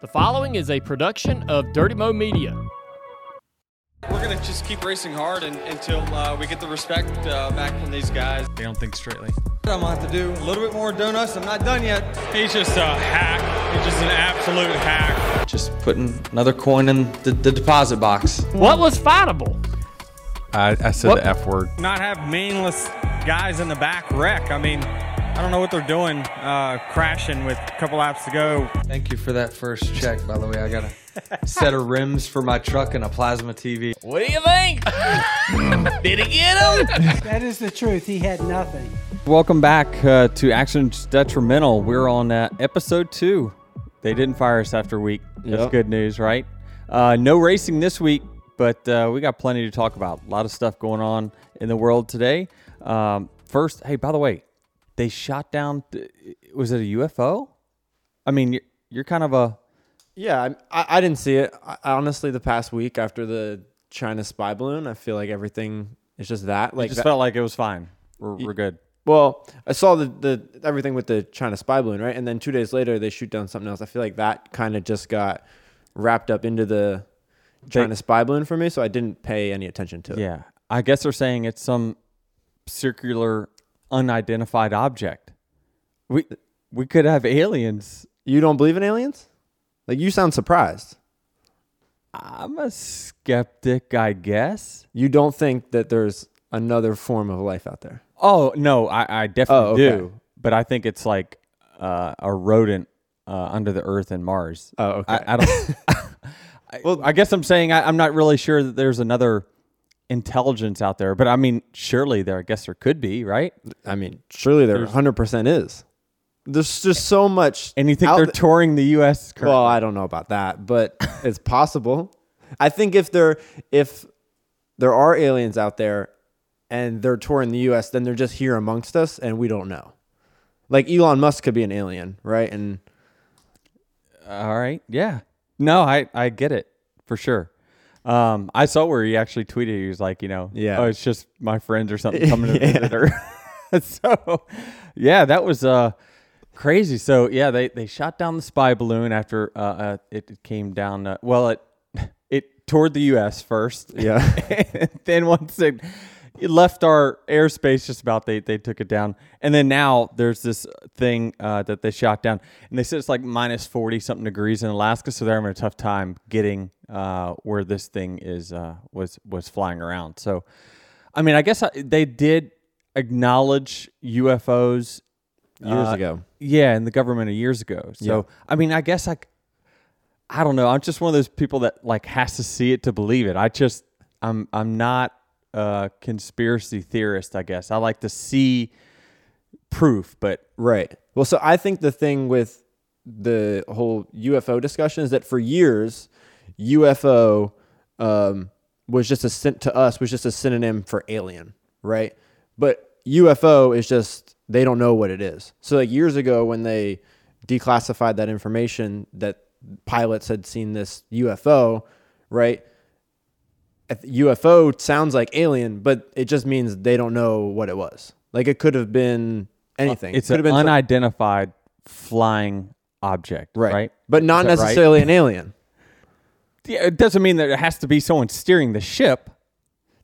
The following is a production of Dirty Mo Media. We're gonna just keep racing hard and, until uh, we get the respect uh, back from these guys. They don't think straightly. I'm gonna have to do a little bit more donuts. I'm not done yet. He's just a hack. He's just an absolute hack. Just putting another coin in the, the deposit box. What was fightable? I, I said What? the F word. Not have meaningless guys in the back wreck. I mean, I don't know what they're doing, uh, crashing with a couple laps to go. Thank you for that first check, by the way. I got a set of rims for my truck and a plasma TV. What do you think? Did he get him? That is the truth. He had nothing. Welcome back uh, to Actions Detrimental. We're on uh, episode two. They didn't fire us after a week. That's Yep. good news, right? Uh, no racing this week, but uh, we got plenty to talk about. A lot of stuff going on in the world today. Um, first, hey, by the way, they shot down. Was it a UFO? I mean, you're, you're kind of a Yeah, I, I, didn't see it. I, honestly, the past week after the China spy balloon, I feel like everything is just that. Like Like, just that- felt like it was fine. We're, we're good. well, I saw the, the everything with the China spy balloon, right? And then two days later, they shoot down something else. I feel like that kind of just got wrapped up into the China spy balloon for me, so I didn't pay any attention to it. Yeah, I guess they're saying it's some circular, unidentified object. We we could have aliens. You don't believe in aliens? Like you sound surprised. I'm a skeptic, I guess. You don't think that there's another form of life out there? Oh no, I, I definitely Oh, okay. do. But I think it's like uh, a rodent uh, under the earth and Mars. Oh, okay. I, I don't. I, well, I guess I'm saying I, I'm not really sure that there's another intelligence out there. But I mean, surely there. I guess there could be, right? I mean, surely there 100% is. There's just so much. And you think out they're th- touring the U.S. currently? Well, I don't know about that, but it's possible. I think if there if there are aliens out there and they're touring the US, then they're just here amongst us and we don't know. Like Elon Musk could be an alien, right? And All right. Yeah. No, I, I get it for sure. Um, I saw where he actually tweeted. He was like, you know, Yeah. oh, it's just my friends or something coming to visit her. so, yeah, that was uh crazy. So, yeah, they they shot down the spy balloon after uh, uh it, it came down. Uh, well, it it toured the U.S. first. Yeah. and then once it, it left our airspace, just about they they took it down. And then now there's this thing uh, that they shot down, and they said it's like minus forty something degrees in Alaska, so they're having a tough time getting uh, where this thing is uh, was was flying around. So, I mean, I guess I, they did acknowledge UFOs years uh, ago. yeah, in the government years ago. So I mean, I guess like I don't know. I'm just one of those people that like has to see it to believe it. I just I'm I'm not a conspiracy theorist. I guess I like to see proof, but Right. Well, so I think the thing with the whole UFO discussion is that for years, UFO um, was just a syn- to us was just a synonym for alien, right? But UFO is just they don't know what it is. So like years ago when they declassified that information that pilots had seen this UFO, right? UFO sounds like alien, but it just means they don't know what it was. Like it could have been anything. it's it could an have been some- unidentified flying object, right? right, but not that right? necessarily an alien. Yeah, it doesn't mean that it has to be someone steering the ship.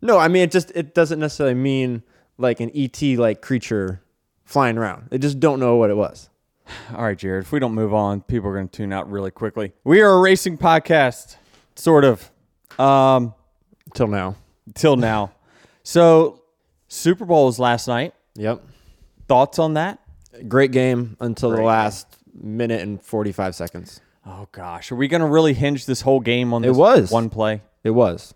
No, I mean it just it doesn't necessarily mean like an ET like creature flying around. They just don't know what it was. All right, Jared. If we don't move on, people are going to tune out really quickly. We are a racing podcast, sort of. Um, Till now. till now. So Super Bowl was last night. Yep. Thoughts on that? Great game until the Great last minute and 45 seconds. Oh gosh, are we gonna really hinge this whole game on It was. one play? It was.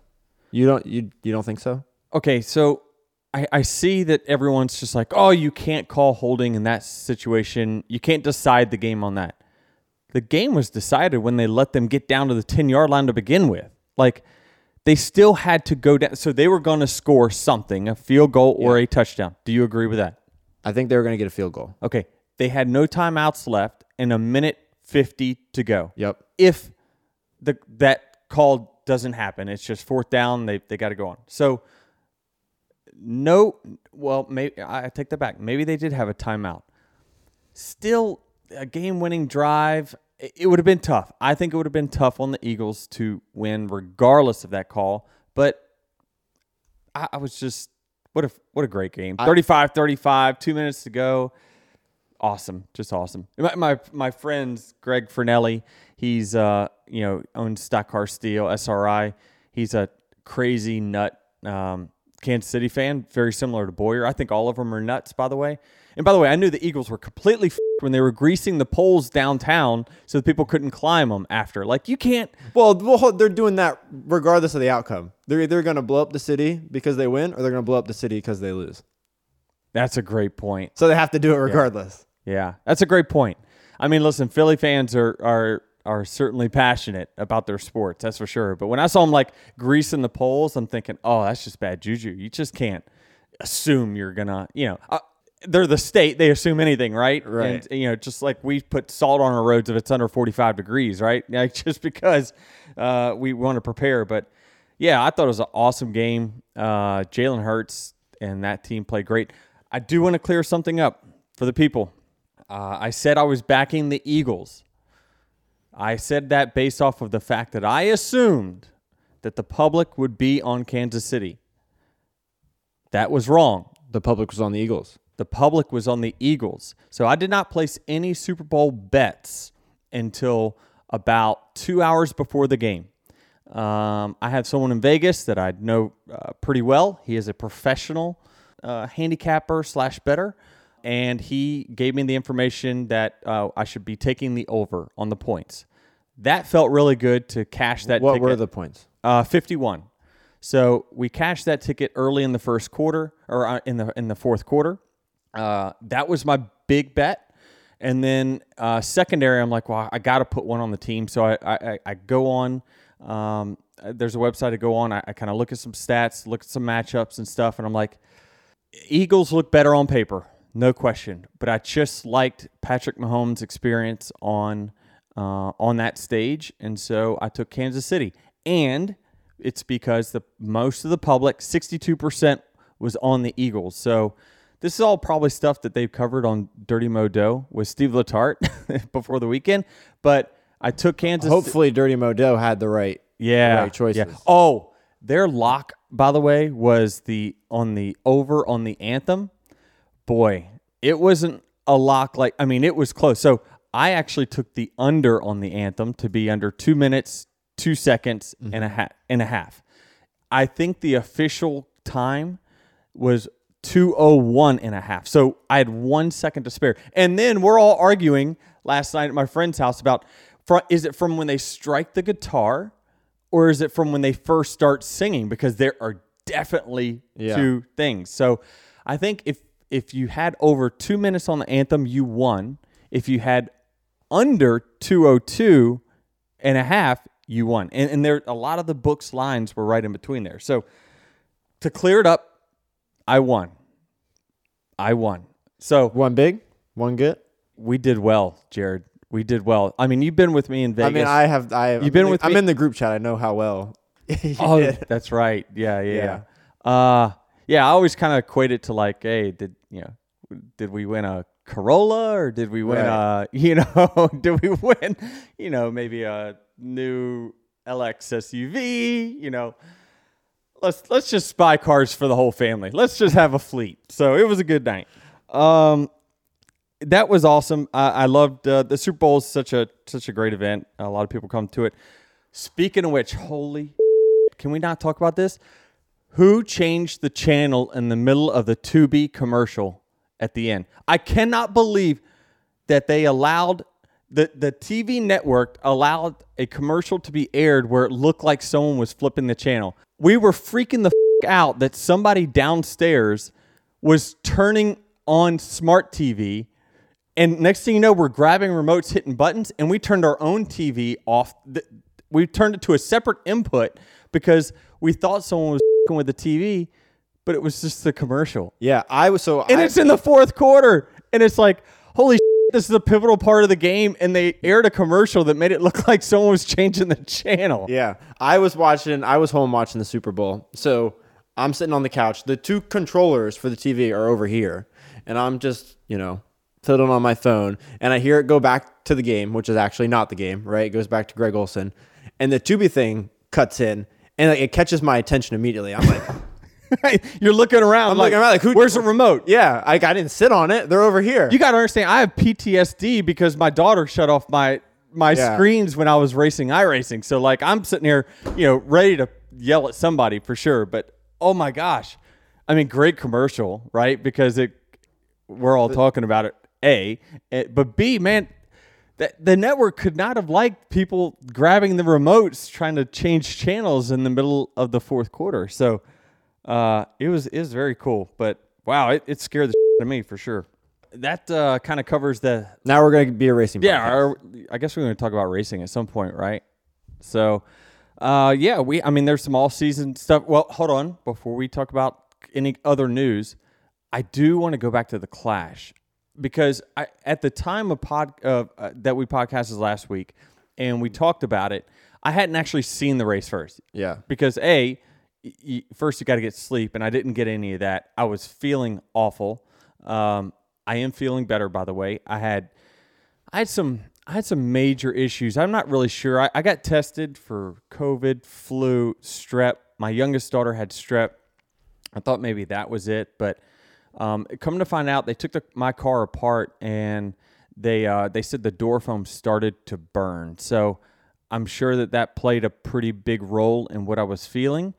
You don't you you don't think so? Okay, so I, I see that everyone's just like, oh, you can't call holding in that situation. You can't decide the game on that. The game was decided when they let them get down to the 10 yard line to begin with. Like, they still had to go down. So they were going to score something, a field goal or a touchdown. Do you agree with that? I think they were going to get a field goal. Okay. They had no timeouts left and a minute 50 to go. Yep. If the that call doesn't happen, it's just fourth down, they, they got to go on. So, no, well, maybe I take that back. Maybe they did have a timeout. Still, a game winning drive. It would have been tough. I think it would have been tough on the Eagles to win, regardless of that call. But I, I was just what a what a great game. 35-35, two minutes to go. Awesome, just awesome. My my, my friends Greg Fernelli, he's uh you know owns Stock Car Steel SRI. He's a crazy nut um, Kansas City fan, very similar to Boyer. I think all of them are nuts, by the way. And by the way, I knew the Eagles were completely when they were greasing the poles downtown so that people couldn't climb them after. Like you can't. Well, they're doing that regardless of the outcome. They're either going to blow up the city because they win, or they're going to blow up the city because they lose. That's a great point. So they have to do it regardless. Yeah, that's a great point. I mean, listen, Philly fans are are are certainly passionate about their sports, that's for sure. But when I saw them like greasing the poles, I'm thinking, oh, that's just bad juju. You just can't assume you're gonna, you know. Uh, they're the state; they assume anything, right? Right. And you know, just like we put salt on our roads if it's under 45 degrees, right? Like just because uh, we want to prepare. But yeah, I thought it was an awesome game. Uh, Jalen Hurts and that team played great. I do want to clear something up for the people. Uh, I said I was backing the Eagles. I said that based off of the fact that I assumed that the public would be on Kansas City. That was wrong. The public was on the Eagles. The public was on the Eagles. So I did not place any Super Bowl bets until about two hours before the game. Um, I have someone in Vegas that I know uh, pretty well. He is a professional uh, handicapper slash bettor, and he gave me the information that uh, I should be taking the over on the points. That felt really good to cash that. What ticket. were the points? Uh, 51. So we cashed that ticket early in the first quarter or uh, in the in the fourth quarter. Uh, that was my big bet. And then uh, secondary, I'm like, well, I got to put one on the team. So I I, I go on. Um, there's a website to go on. I, I kind of look at some stats, look at some matchups and stuff, and I'm like, Eagles look better on paper, no question. But I just liked Patrick Mahomes' experience on uh, on that stage, and so I took Kansas City. And it's because the most of the public, 62%, was on the Eagles. So this is all probably stuff that they've covered on Dirty Modo with Steve Letarte before the weekend. But I took Kansas. Hopefully, Dirty Modo had the right, yeah, right choices. Yeah. Oh, their lock, by the way, was the on the over on the anthem. Boy, it wasn't a lock like I mean, it was close. So I actually took the under on the anthem to be under two minutes, two seconds, mm-hmm. and a half and a half. I think the official time was 201 and a half. So I had one second to spare. And then we're all arguing last night at my friend's house about is it from when they strike the guitar or is it from when they first start singing? Because there are definitely Yeah. two things. So I think if if you had over two minutes on the anthem, you won. If you had under 202 and a half, you won. And, and there a lot of the book's lines were right in between there. So to clear it up, I won. I won. So One big, one good. we did well, Jared. We did well. I mean, you've been with me in Vegas. I mean, I have. I have. You've I'm been with I'm me- in the group chat. I know how well. Oh, did. that's right. Yeah, yeah, yeah. Uh, yeah. I always kind of equate it to like, hey, did you know, did we win a Corolla or did we win Right. a, you know, did we win, you know, maybe a new LX SUV? You know, let's let's just buy cars for the whole family. Let's just have a fleet. So it was a good night. Um, that was awesome. I, I loved uh, the Super Bowl is such a such a great event. A lot of people come to it. Speaking of which, holy, can we not talk about this? Who changed the channel in the middle of the Tubi commercial at the end? I cannot believe that they allowed the the TV network allowed a commercial to be aired where it looked like someone was flipping the channel. We were freaking the f- out that somebody downstairs was turning on smart TV and next thing you know, we're grabbing remotes, hitting buttons, and we turned our own TV off. We turned it to a separate input because we thought someone was f***ing with the TV, but it was just the commercial. Yeah, I was so. And I, it's in the fourth quarter, and it's like, holy this is a pivotal part of the game. And they aired a commercial that made it look like someone was changing the channel. Yeah, I was watching. I was home watching the Super Bowl. So I'm sitting on the couch. The two controllers for the TV are over here, and I'm just you know fiddling on my phone, and I hear it go back to the game, which is actually not the game, right? It goes back to Greg Olsen, and the Tubi thing cuts in, and like, it catches my attention immediately. I'm like, You're looking around. I'm like, looking around like, who- where's the remote? yeah, I, I didn't sit on it. They're over here. You got to understand. I have PTSD because my daughter shut off my my Yeah. screens when I was racing iRacing. So like I'm sitting here, you know, ready to yell at somebody for sure. But oh my gosh, I mean, great commercial, right? Because it we're all talking about it. A, eh, but B, man. That the network could not have liked people grabbing the remotes trying to change channels in the middle of the fourth quarter. So uh, it was was very cool. But wow, it, it scared the shit out of me for sure. That uh, kind of covers the now we're gonna be a racing. yeah. Our, I guess we're going to talk about racing at some point, right? So, uh, yeah, we. I mean, there's some all season stuff. Well, hold on before we talk about any other news. I do want to go back to the Clash because I at the time of pod uh, uh, that we podcasted last week and we talked about it. I hadn't actually seen the race first yeah. because a y- y- first you got to get sleep and i didn't get any of that. I was feeling awful. Um, i am feeling better by the way. I had i had some i had some major issues. I'm not really sure. I, I got tested for covid flu strep. My youngest daughter had strep. I thought maybe that was it but um, come to find out they took the, my car apart and they uh, they said the door foam started to burn. So I'm sure that that played a pretty big role in what I was feeling.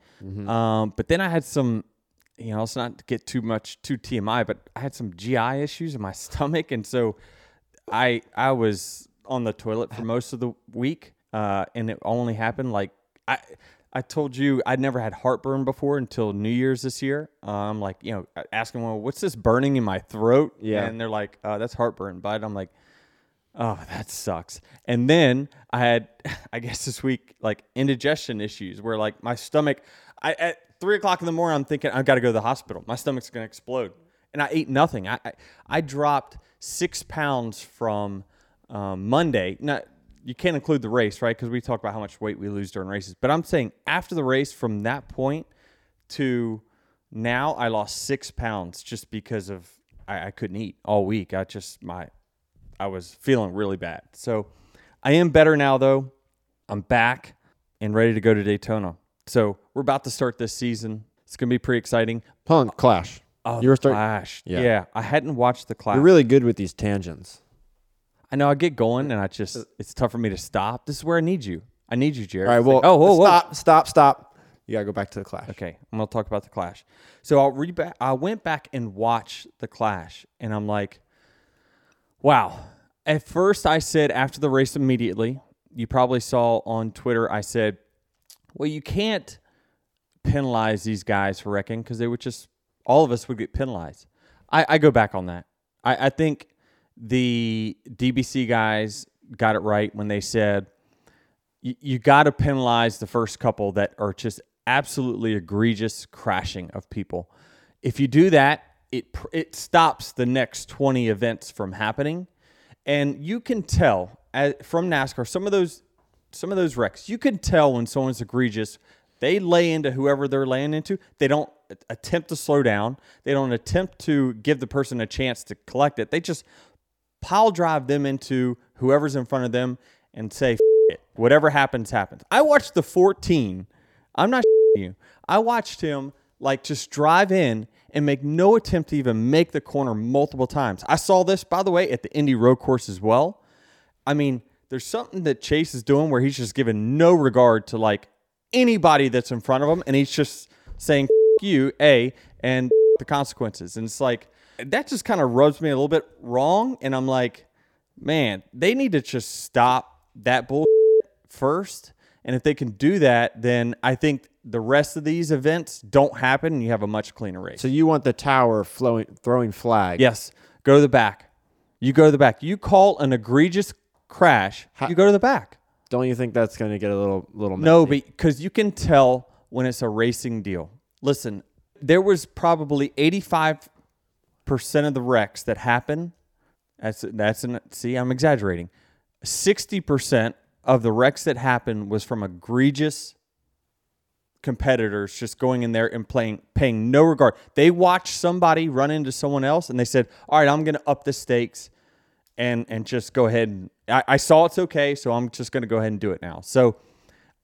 Um, but then I had some, you know, let's not get too much too TMI, but I had some GI issues in my stomach, and so I I was on the toilet for most of the week, uh, and it only happened like I. I told you I'd never had heartburn before until New Year's this year. I'm um, like you know, asking, well, what's this burning in my throat? Yeah. and they're like, uh, that's heartburn. But I'm like, Oh, that sucks. And then I had, I guess this week, like indigestion issues where like my stomach, I at three o'clock in the morning, I'm thinking I've got to go to the hospital. My stomach's gonna explode. And I ate nothing. I I, I dropped six pounds from um, Monday. Not you can't include the race, right? Because we talk about how much weight we lose during races. But I'm saying after the race, from that point to now, I lost six pounds just because of I, I couldn't eat all week. I just my I was feeling really bad. So I am better now, though. I'm back and ready to go to Daytona. So we're about to start this season. It's going to be pretty exciting. Punk Clash. Oh, you were starting. Clash. Yeah. Yeah. I hadn't watched the Clash. You're really good with these tangents. I know I get going and I just, it's tough for me to stop. This is where I need you. I need you, Jared. All right. Well, like, oh, whoa, whoa. stop, stop, stop. You gotta go back to the Clash. Okay, I'm gonna talk about the Clash. So I'll read back. I went back and watched the Clash, and I'm like, wow. At first, I said after the race immediately. You probably saw on Twitter. I said, well, you can't penalize these guys for wrecking because they would just all of us would get penalized. I, I go back on that. I, I think the DBC guys got it right when they said you, you got to penalize the first couple that are just absolutely egregious crashing of people. If you do that, it it stops the next 20 events from happening, and you can tell from NASCAR some of those some of those wrecks. You can tell when someone's egregious. They lay into whoever they're laying into. They don't attempt to slow down. They don't attempt to give the person a chance to collect it. They just pile drive them into whoever's in front of them and say, it. whatever happens, happens. I watched the 14. I'm not you. I watched him like just drive in and make no attempt to even make the corner multiple times. I saw this, by the way, at the Indy Road Course as well. I mean, there's something that Chase is doing where he's just giving no regard to like anybody that's in front of him, and he's just saying "F- you, a, and the consequences. And it's like that just kind of rubs me a little bit wrong, and I'm like, man, they need to just stop that bull first. And if they can do that, then I think the rest of these events don't happen, and you have a much cleaner race. So you want the tower flowing, throwing flag? Yes, go to the back. You go to the back. You call an egregious crash. you go to the back. Don't you think that's going to get a little, little? messy? No, because you can tell when it's a racing deal. Listen, there was probably eighty-five percent of the wrecks that happen. That's that's an see. I'm exaggerating. Sixty percent of the wrecks that happened was from egregious competitors just going in there and playing paying no regard. They watched somebody run into someone else and they said, "All right, I'm going to up the stakes and and just go ahead and I, I saw it's okay, so I'm just going to go ahead and do it now. So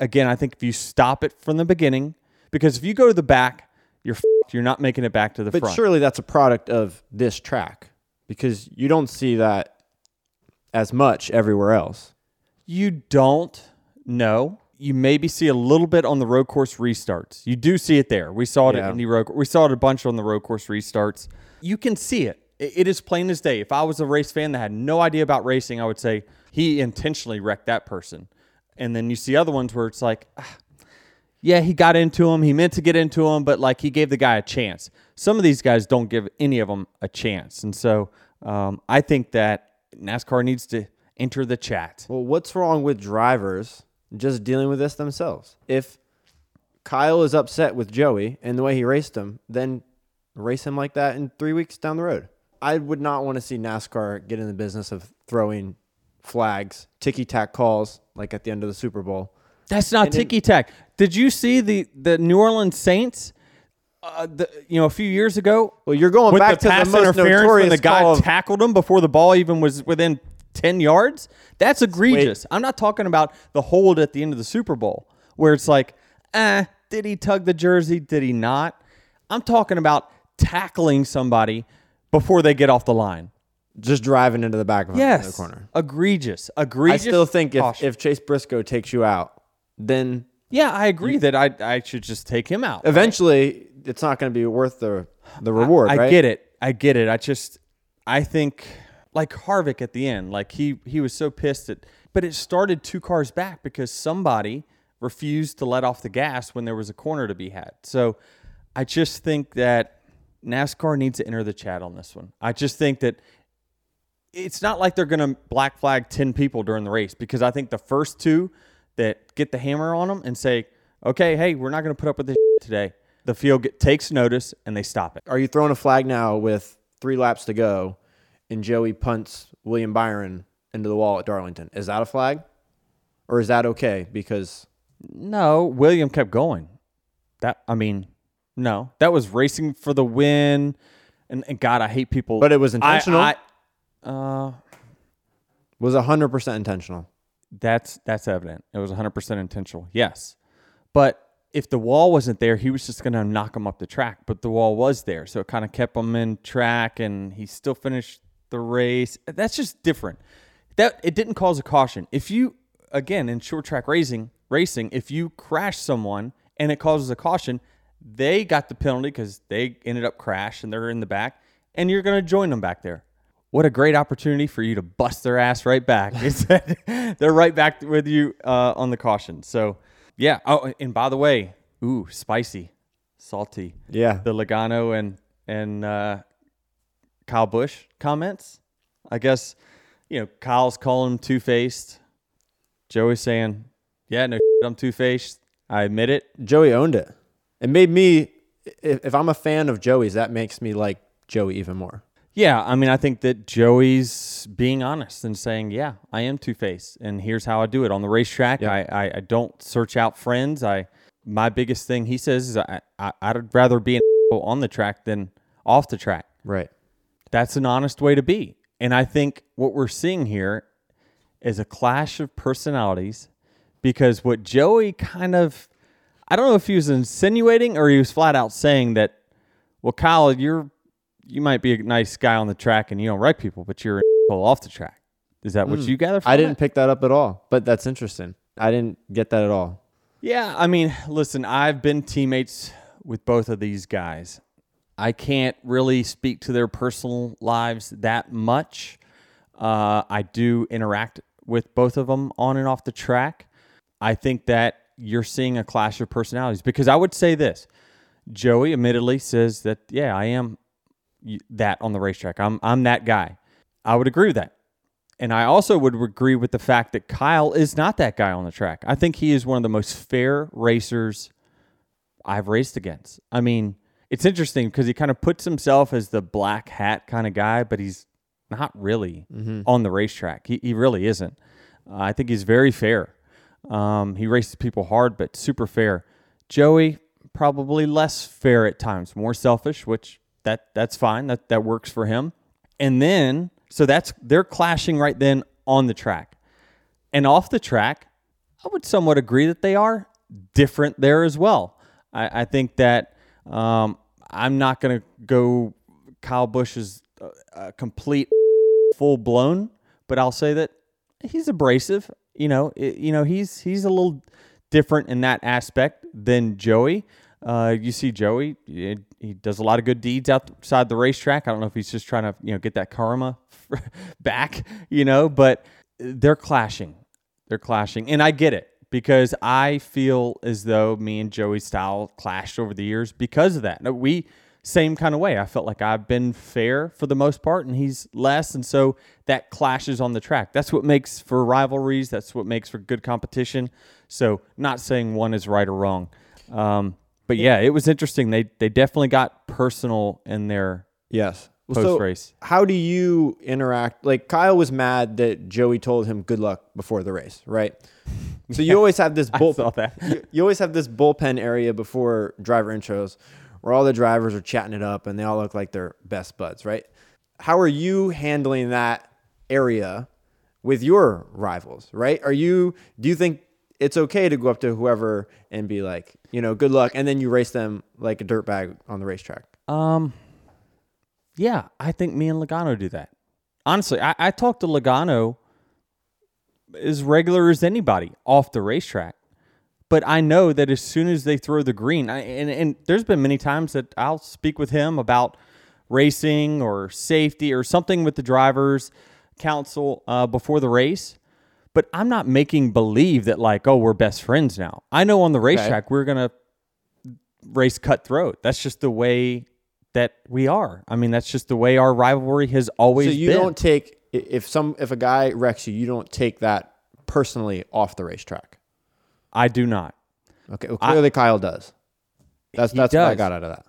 again, I think if you stop it from the beginning, because if you go to the back, you're you're not making it back to the But front. surely that's a product of this track because you don't see that as much everywhere else. You don't know. You maybe see a little bit on the road course restarts. You do see it there. We saw it Yeah. at Indy Road. We saw it a bunch on the road course restarts. You can see it. It is plain as day. If I was a race fan that had no idea about racing, I would say he intentionally wrecked that person. And then you see other ones where it's like, ah, yeah, he got into him. He meant to get into him, but like he gave the guy a chance. Some of these guys don't give any of them a chance. And so um, I think that NASCAR needs to enter the chat. Well, what's wrong with drivers just dealing with this themselves? If Kyle is upset with Joey and the way he raced him, then race him like that in three weeks down the road. I would not want to see NASCAR get in the business of throwing flags, ticky tack calls like at the end of the Super Bowl. That's not ticky tack. Did you see the the New Orleans Saints? Uh, the, you know, a few years ago, Well, you're going back the to the most interference notorious the guy call of- tackled him before the ball even was within ten yards. That's egregious. I'm not talking about the hold at the end of the Super Bowl where it's like, eh, did he tug the jersey? Did he not? I'm talking about tackling somebody before they get off the line. just driving into the back of Yes, the corner. egregious, I still think if, caution. if Chase Briscoe takes you out, then yeah, I agree that I I should just take him out. eventually it's not going to be worth the the reward. I right? get it. I get it. I just I think like Harvick at the end, like he he was so pissed at but it started two cars back because somebody refused to let off the gas when there was a corner to be had. So I just think that NASCAR needs to enter the chat on this one. I just think that it's not like they're going to black flag 10 people during the race because I think the first two that get the hammer on them and say, okay, hey, we're not going to put up with this today, the field get, takes notice and they stop it. Are you throwing a flag now with three laps to go and Joey punts William Byron into the wall at Darlington? Is that a flag? Or is that okay? Because No, William kept going. That I mean, no, that was racing for the win. And, and God, I hate people. But it was I- intentional? I, uh, was 100% intentional. that's that's evident. It was 100% intentional. Yes, but if the wall wasn't there, he was just going to knock him up the track. But the wall was there, so it kind of kept him in track, and he still finished the race. That's just different. That it didn't cause a caution. If you again in short track racing, racing, if you crash someone and it causes a caution, they got the penalty because they ended up crash and they're in the back, and you're going to join them back there. What a great opportunity for you to bust their ass right back. They're right back with you uh, on the caution. So, yeah. Oh, and by the way, ooh, spicy, salty. Yeah. The Logano and and uh, Kyle Busch comments. I guess you know Kyle's calling him two faced. Joey's saying, "Yeah, no, I'm two faced. I admit it." Joey owned it. It made me, if, if I'm a fan of Joey's, that makes me like Joey even more. Yeah, I mean, I think that Joey's being honest and saying, "Yeah, I am two faced, and here's how I do it on the racetrack. Yeah. I, I I don't search out friends. I my biggest thing he says is I, I I'd rather be an on the track than off the track. Right. That's an honest way to be, and I think what we're seeing here is a clash of personalities because what Joey kind of I don't know if he was insinuating or he was flat out saying that, well, Kyle, you're you might be a nice guy on the track and you don't wreck people, but you're off the track. Is that what hmm. you gather? From I didn't pick that up at all, but that's interesting. I didn't get that at all. Yeah, I mean, listen, I've been teammates with both of these guys. I can't really speak to their personal lives that much. Uh, I do interact with both of them on and off the track. I think that you're seeing a clash of personalities because I would say this Joey admittedly says that, yeah, I am that on the racetrack. I'm, I'm that guy. I would agree with that. And I also would agree with the fact that Kyle is not that guy on the track. I think he is one of the most fair racers I've raced against. I mean, it's interesting because he kind of puts himself as the black hat kind of guy, but he's not really on the racetrack. He, he really isn't. Uh, I think he's very fair. Um, he races people hard, but super fair. Joey probably less fair at times, more selfish, which that that's fine. That that works for him. And then So that's they're clashing right then on the track. And off the track, I would somewhat agree that they are different there as well. I, I think that um, I'm not going to go Kyle Busch is a, a complete full blown, but I'll say that he's abrasive. You know, it, you know he's he's a little different in that aspect than Joey. Uh, you see Joey, he, he does a lot of good deeds outside the racetrack. I don't know if he's just trying to you know get that karma back, you know, but they're clashing. They're clashing, and I get it because I feel as though me and Joey's style clashed over the years because of that. No, we same kind of way. I felt like I've been fair for the most part, and he's less, and so that clashes on the track. That's what makes for rivalries. That's what makes for good competition. So, not saying one is right or wrong, um, but yeah, it was interesting. They they definitely got personal in their Yes. Post so race. how do you interact? Like Kyle was mad that Joey told him good luck before the race, right? So you always have this I bull. you, you always have this bullpen area before driver intros, where all the drivers are chatting it up and they all look like they're best buds, right? How are you handling that area with your rivals, right? Are you? Do you think it's okay to go up to whoever and be like, you know, good luck, and then you race them like a dirtbag on the racetrack? Um, yeah, I think me and Logano do that. Honestly, I, I talk to Logano as regular as anybody off the racetrack. But I know that as soon as they throw the green, I, and, and there's been many times that I'll speak with him about racing or safety or something with the drivers council uh, before the race. But I'm not making believe that like, oh, we're best friends now. I know on the racetrack we're gonna race cutthroat. That's just the way that we are. I mean, that's just the way our rivalry has always So you been. don't take if some if a guy wrecks you, you don't take that personally off the racetrack. I do not. Okay, well, clearly Kyle does. That's that's what I got out of that.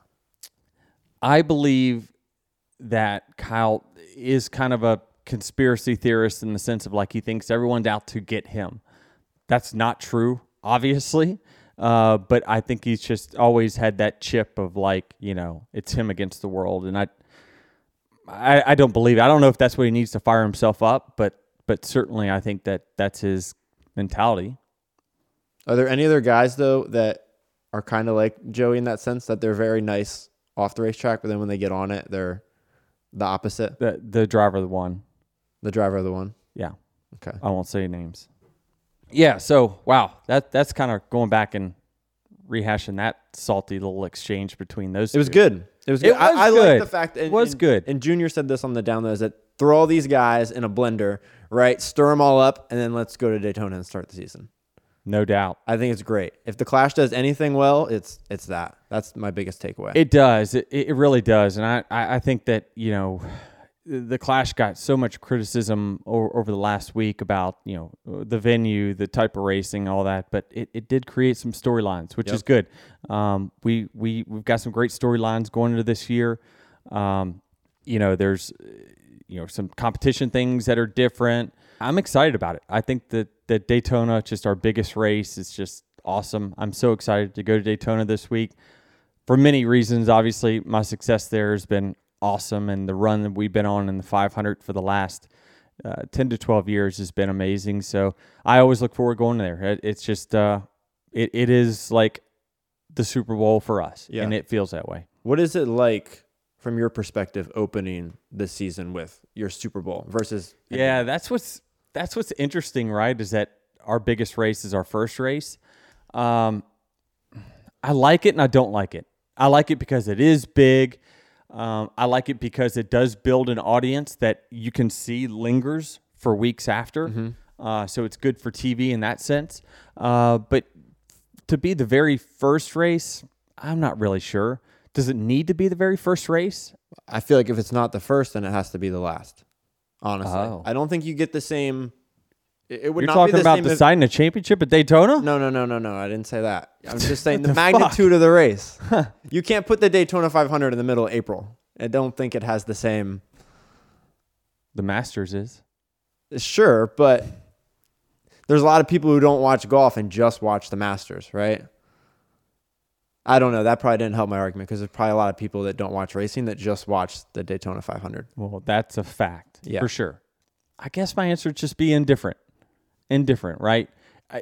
I believe that Kyle is kind of a conspiracy theorist in the sense of like he thinks everyone's out to get him. That's not true, obviously. Uh, but I think he's just always had that chip of like, you know, it's him against the world. And I, I, I don't believe it. I don't know if that's what he needs to fire himself up, but, but certainly I think that that's his mentality. Are there any other guys though that are kind of like Joey in that sense that they're very nice off the racetrack, but then when they get on it, they're the opposite. The, the driver, the one. The driver of the one. Yeah. Okay. I won't say names. Yeah, so wow, that that's kind of going back and rehashing that salty little exchange between those. It was good. It was It good. I, was I like good. the fact that It was and, good. And Junior said this on the down low is that throw all these guys in a blender, right? Stir them all up, and then let's go to Daytona and start the season. no doubt. I think it's great. If the Clash does anything well, it's it's that. That's my biggest takeaway. It does. It, it really does. And I, I, I think that, you know, the Clash got so much criticism over, over the last week about, you know, the venue, the type of racing, all that. But it, it did create some storylines, which is good. Um, we, we, we've got some great storylines going into this year. Um, you know, there's, you know, some competition things that are different. I'm excited about it. I think that, that Daytona, just our biggest race, is just awesome. I'm so excited to go to Daytona this week for many reasons. Obviously, my success there has been awesome, and the run that we've been on in the 500 for the last uh, 10 to 12 years has been amazing. So I always look forward to going there. It, it's just, uh, it, it is like the Super Bowl for us, Yeah. and it feels that way. What is it like from your perspective opening this season with your Super Bowl versus Yeah, that's what's that's what's interesting, right? Is that our biggest race is our first race. Um, I like it and I don't like it. I like it because it is big. Um, I like it because it does build an audience that you can see lingers for weeks after. Uh, so it's good for TV in that sense. Uh, but to be the very first race, I'm not really sure. Does it need to be the very first race? I feel like if it's not the first, then it has to be the last. Honestly, Oh. I don't think you get the same. It, it would You're not talking be the about same if- deciding a championship at Daytona? No, no, no, no, no. I didn't say that. I'm just saying the, the fuck? magnitude of the race. you can't put the Daytona 500 in the middle of April. I don't think it has the same. The Masters is. Sure, but there's a lot of people who don't watch golf and just watch the Masters, right? I don't know. That probably didn't help my argument because there's probably a lot of people that don't watch racing that just watch the Daytona 500. Well, that's a fact Yeah. for sure. I guess my answer would just be indifferent. Indifferent, right?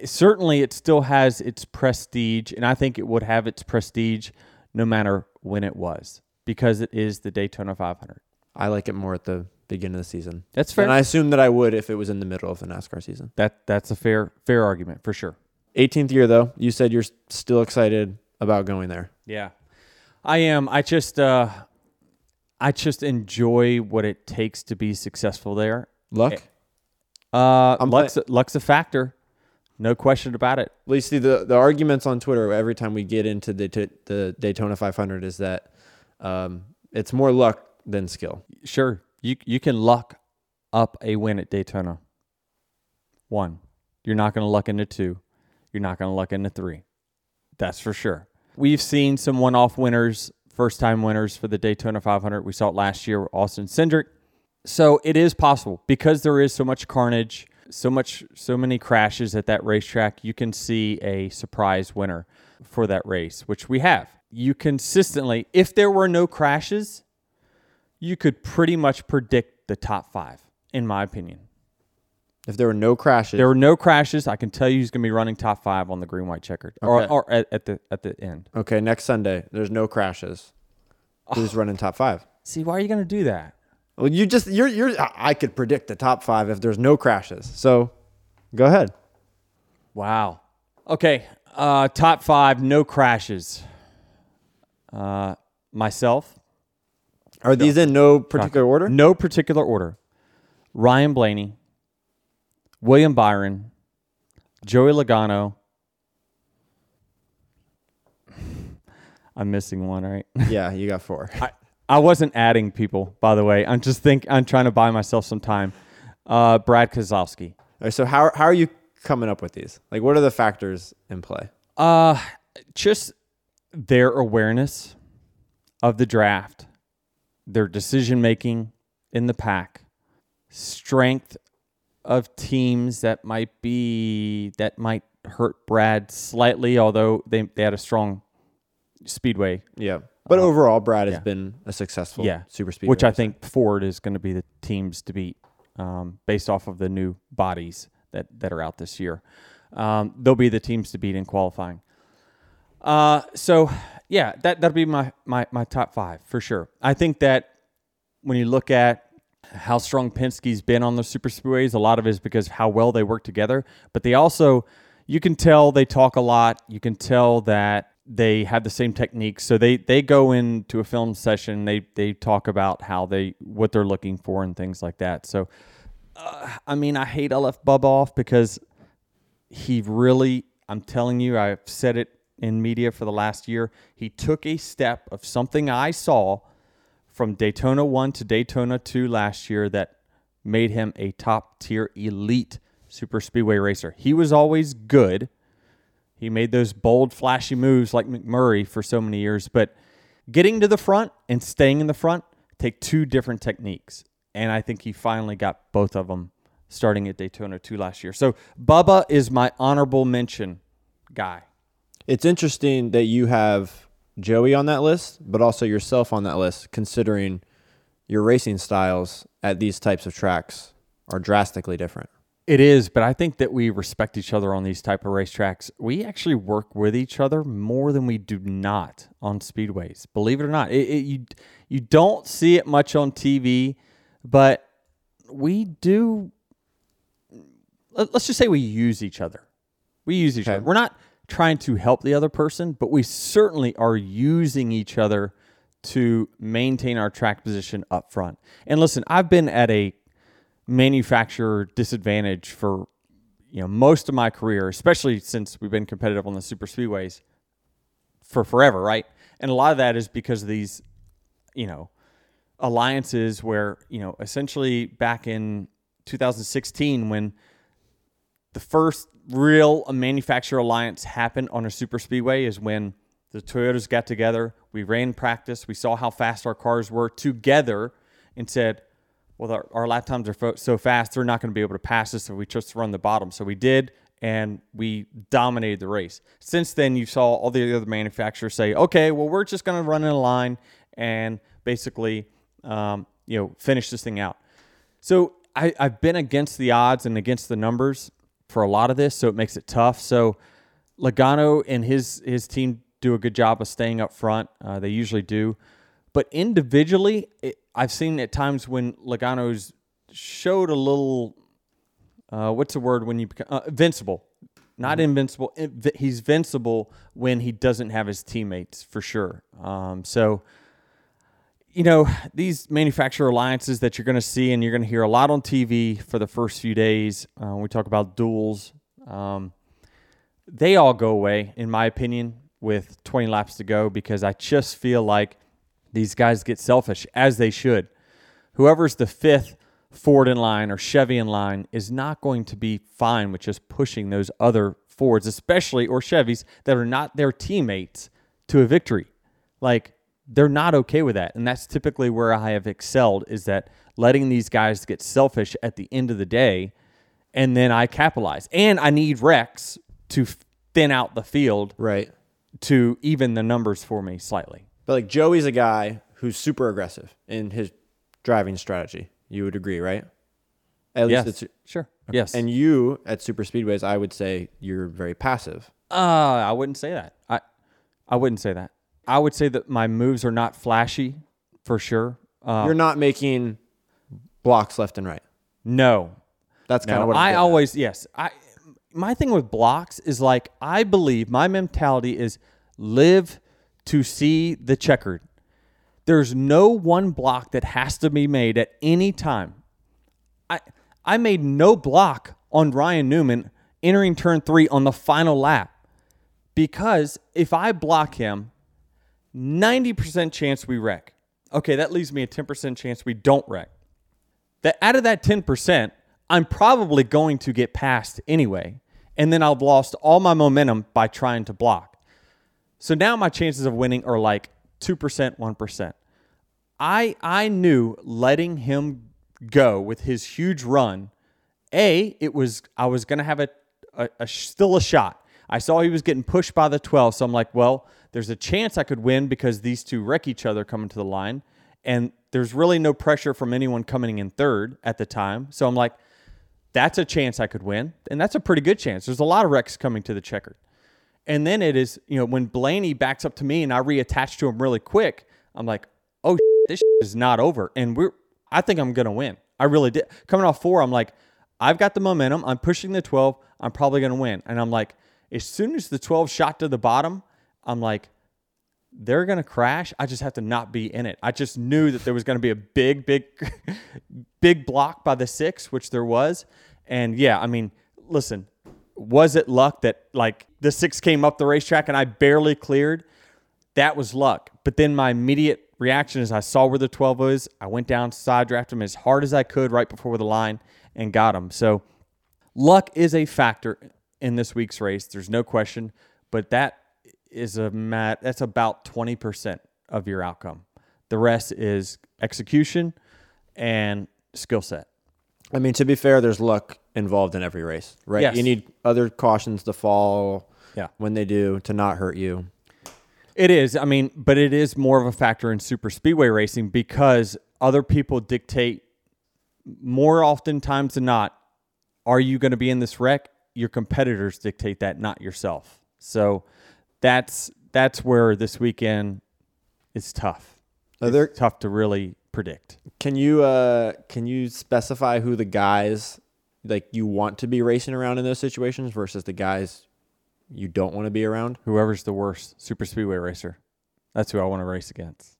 Certainly, it still has its prestige, and I think it would have its prestige no matter when it was because it is the Daytona 500. I like it more at the beginning of the season. That's fair. And I assume that I would if it was in the middle of the NASCAR season. that that's a fair fair argument for sure. 18th year though, you said you're still excited about going there. Yeah, I am. I just uh, I just enjoy what it takes to be successful there. Luck? Uh, I'm luck's, luck's a factor, no question about it. Well, you see the the arguments on Twitter every time we get into the the Daytona 500 is that um, it's more luck than skill. Sure, you you can luck up a win at Daytona. One, you're not going to luck into two. You're not going to luck into three. That's for sure. We've seen some one-off winners, first-time winners for the Daytona 500. We saw it last year with Austin Cindric. So it is possible because there is so much carnage, so much, so many crashes at that racetrack. You can see a surprise winner for that race, which we have. You consistently, if there were no crashes, you could pretty much predict the top five, in my opinion. If there were no crashes, There were no crashes. I can tell you who's going to be running top five on the green white checkered, Okay. or at, at the at the end. okay, next Sunday there's no crashes. Who's running top five? See, why are you going to do that? Well, you just you're you're. I- could predict the top five if there's no crashes. So, go ahead. Wow. Okay. Uh, top five, no crashes. Uh, myself, Are these in no particular order? no particular order. Ryan Blaney, William Byron, Joey Logano. I'm missing one, right? Yeah, you got four. I, I wasn't adding people, by the way. I'm just think I'm trying to buy myself some time. Uh, Brad Keselowski. Right, so how how are you coming up with these? Like, what are the factors in play? Uh, just their awareness of the draft, their decision making in the pack, strength of teams that might be that might hurt Brad slightly, although they, they had a strong speedway. Yeah, but overall, Brad has been a successful Yeah, super speed, which I think Ford is going to be the teams to beat um, based off of the new bodies that, that are out this year. Um, they'll be the teams to beat in qualifying. Uh, so yeah, that that'll be my, my my top five for sure. I think that when you look at how strong Penske's been on the super speedways, a lot of it is because of how well they work together. But they also, you can tell they talk a lot. You can tell that they have the same techniques. So they they go into a film session. They they talk about how they what they're looking for and things like that. So, uh, I mean, I hate I left Bubba off because he really, I'm telling you, I've said it in media for the last year. He took a step of something I saw from Daytona 1 to Daytona 2 last year that made him a top tier elite super speedway racer. He was always good. He made those bold, flashy moves like McMurray for so many years, but getting to the front and staying in the front take two different techniques. And I think he finally got both of them starting at Daytona 2 last year. So Bubba is my honorable mention guy. it's interesting that you have Joey on that list, but also yourself on that list, considering your racing styles at these types of tracks are drastically different. It is, but I think that we respect each other on these type of racetracks. We actually work with each other more than we do not on speedways. Believe it or not, it, it, you you don't see it much on TV, but we do. let- Let's just say we use each other. We use each Okay. other. We're not trying to help the other person, but we certainly are using each other to maintain our track position up front. And listen, I've been at a manufacturer disadvantage for you know most of my career, especially since we've been competitive on the super speedways for forever, right? And a lot of that is because of these, you know, alliances where you know essentially back in 2016 when the first real manufacturer alliance happened on a super speedway is when the Toyotas got together. We ran practice. We saw how fast our cars were together and said, well, our, our lap times are fo- so fast, they're not going to be able to pass us if we just run the bottom. So we did, and we dominated the race. Since then, you saw all the other manufacturers say, "Okay, well, we're just going to run in a line and basically, um, you know, finish this thing out." So I, I've been against the odds and against the numbers for a lot of this, so it makes it tough. So Logano and his his team do a good job of staying up front. Uh, they usually do, but individually, it, I've seen at times when Logano's showed a little. Uh, what's the word when you become uh, invincible? Not invincible. inv- He's vincible when he doesn't have his teammates for sure. Um, so you know, these manufacturer alliances that you're going to see and you're going to hear a lot on TV for the first few days. Uh, we talk about duels. Um, they all go away, in my opinion, with 20 laps to go because I just feel like these guys get selfish, as they should. Whoever's the fifth Ford in line or Chevy in line is not going to be fine with just pushing those other Fords, especially or Chevys that are not their teammates to a victory. Like, they're not okay with that. And that's typically where I have excelled is that letting these guys get selfish at the end of the day and then I capitalize. And I need wrecks to thin out the field Right. to even the numbers for me slightly. But like Joey's a guy who's super aggressive in his driving strategy. You would agree, right? At Yes. least it's Sure. Yes. and you at super speedways, I would say you're very passive. uh, I wouldn't say that. I I wouldn't say that. I would say that my moves are not flashy for sure. Uh, you're not making blocks left and right. no. That's kind No, of what I'm I getting at. always yes. I my thing with blocks is like I believe my mentality is live to see the checkered. There's no one block that has to be made at any time. I I made no block on Ryan Newman entering turn 3 on the final lap because if I block him 90% chance we wreck. Okay, that leaves me a 10% chance we don't wreck that out of that 10%, I'm probably going to get past anyway. And then I've lost all my momentum by trying to block. So now my chances of winning are like 2%, 1%. I I knew letting him go with his huge run, A, it was I was going to have a, a, a still a shot. I saw he was getting pushed by the 12, so I'm like, well, there's a chance I could win because these two wreck each other coming to the line and there's really no pressure from anyone coming in third at the time. So I'm like, that's a chance I could win, and that's a pretty good chance. There's a lot of wrecks coming to the checkered. And then it is, you know, when Blaney backs up to me and I reattach to him really quick, I'm like, oh, this is not over. And we're, I think I'm going to win. I really did. Coming off four, I'm like, I've got the momentum. I'm pushing the 12. I'm probably going to win. And I'm like, as soon as the 12 shot to the bottom, I'm like, they're going to crash. I just have to not be in it. I just knew that there was going to be a big, big, big block by the six, which there was. And yeah, I mean, listen, was it luck that like the six came up the racetrack and I barely cleared? That was luck. But then my immediate reaction is I saw where the 12 was. I went down, side drafted him as hard as I could right before the line and got him. So luck is a factor in this week's race. There's no question. But that is a mat that's about 20% of your outcome. The rest is execution and skill set. I mean, to be fair, there's luck involved in every race, right? Yes. You need other cautions to fall Yeah. when they do to not hurt you. It is. I mean, but it is more of a factor in super speedway racing because other people dictate more oftentimes than not are you going to be in this wreck? Your competitors dictate that, not yourself. So that's that's where this weekend is tough. Are there- It's tough to really predict. Can you uh can you specify who the guys like you want to be racing around in those situations versus the guys you don't want to be around? Whoever's the worst super speedway racer, that's who I want to race against.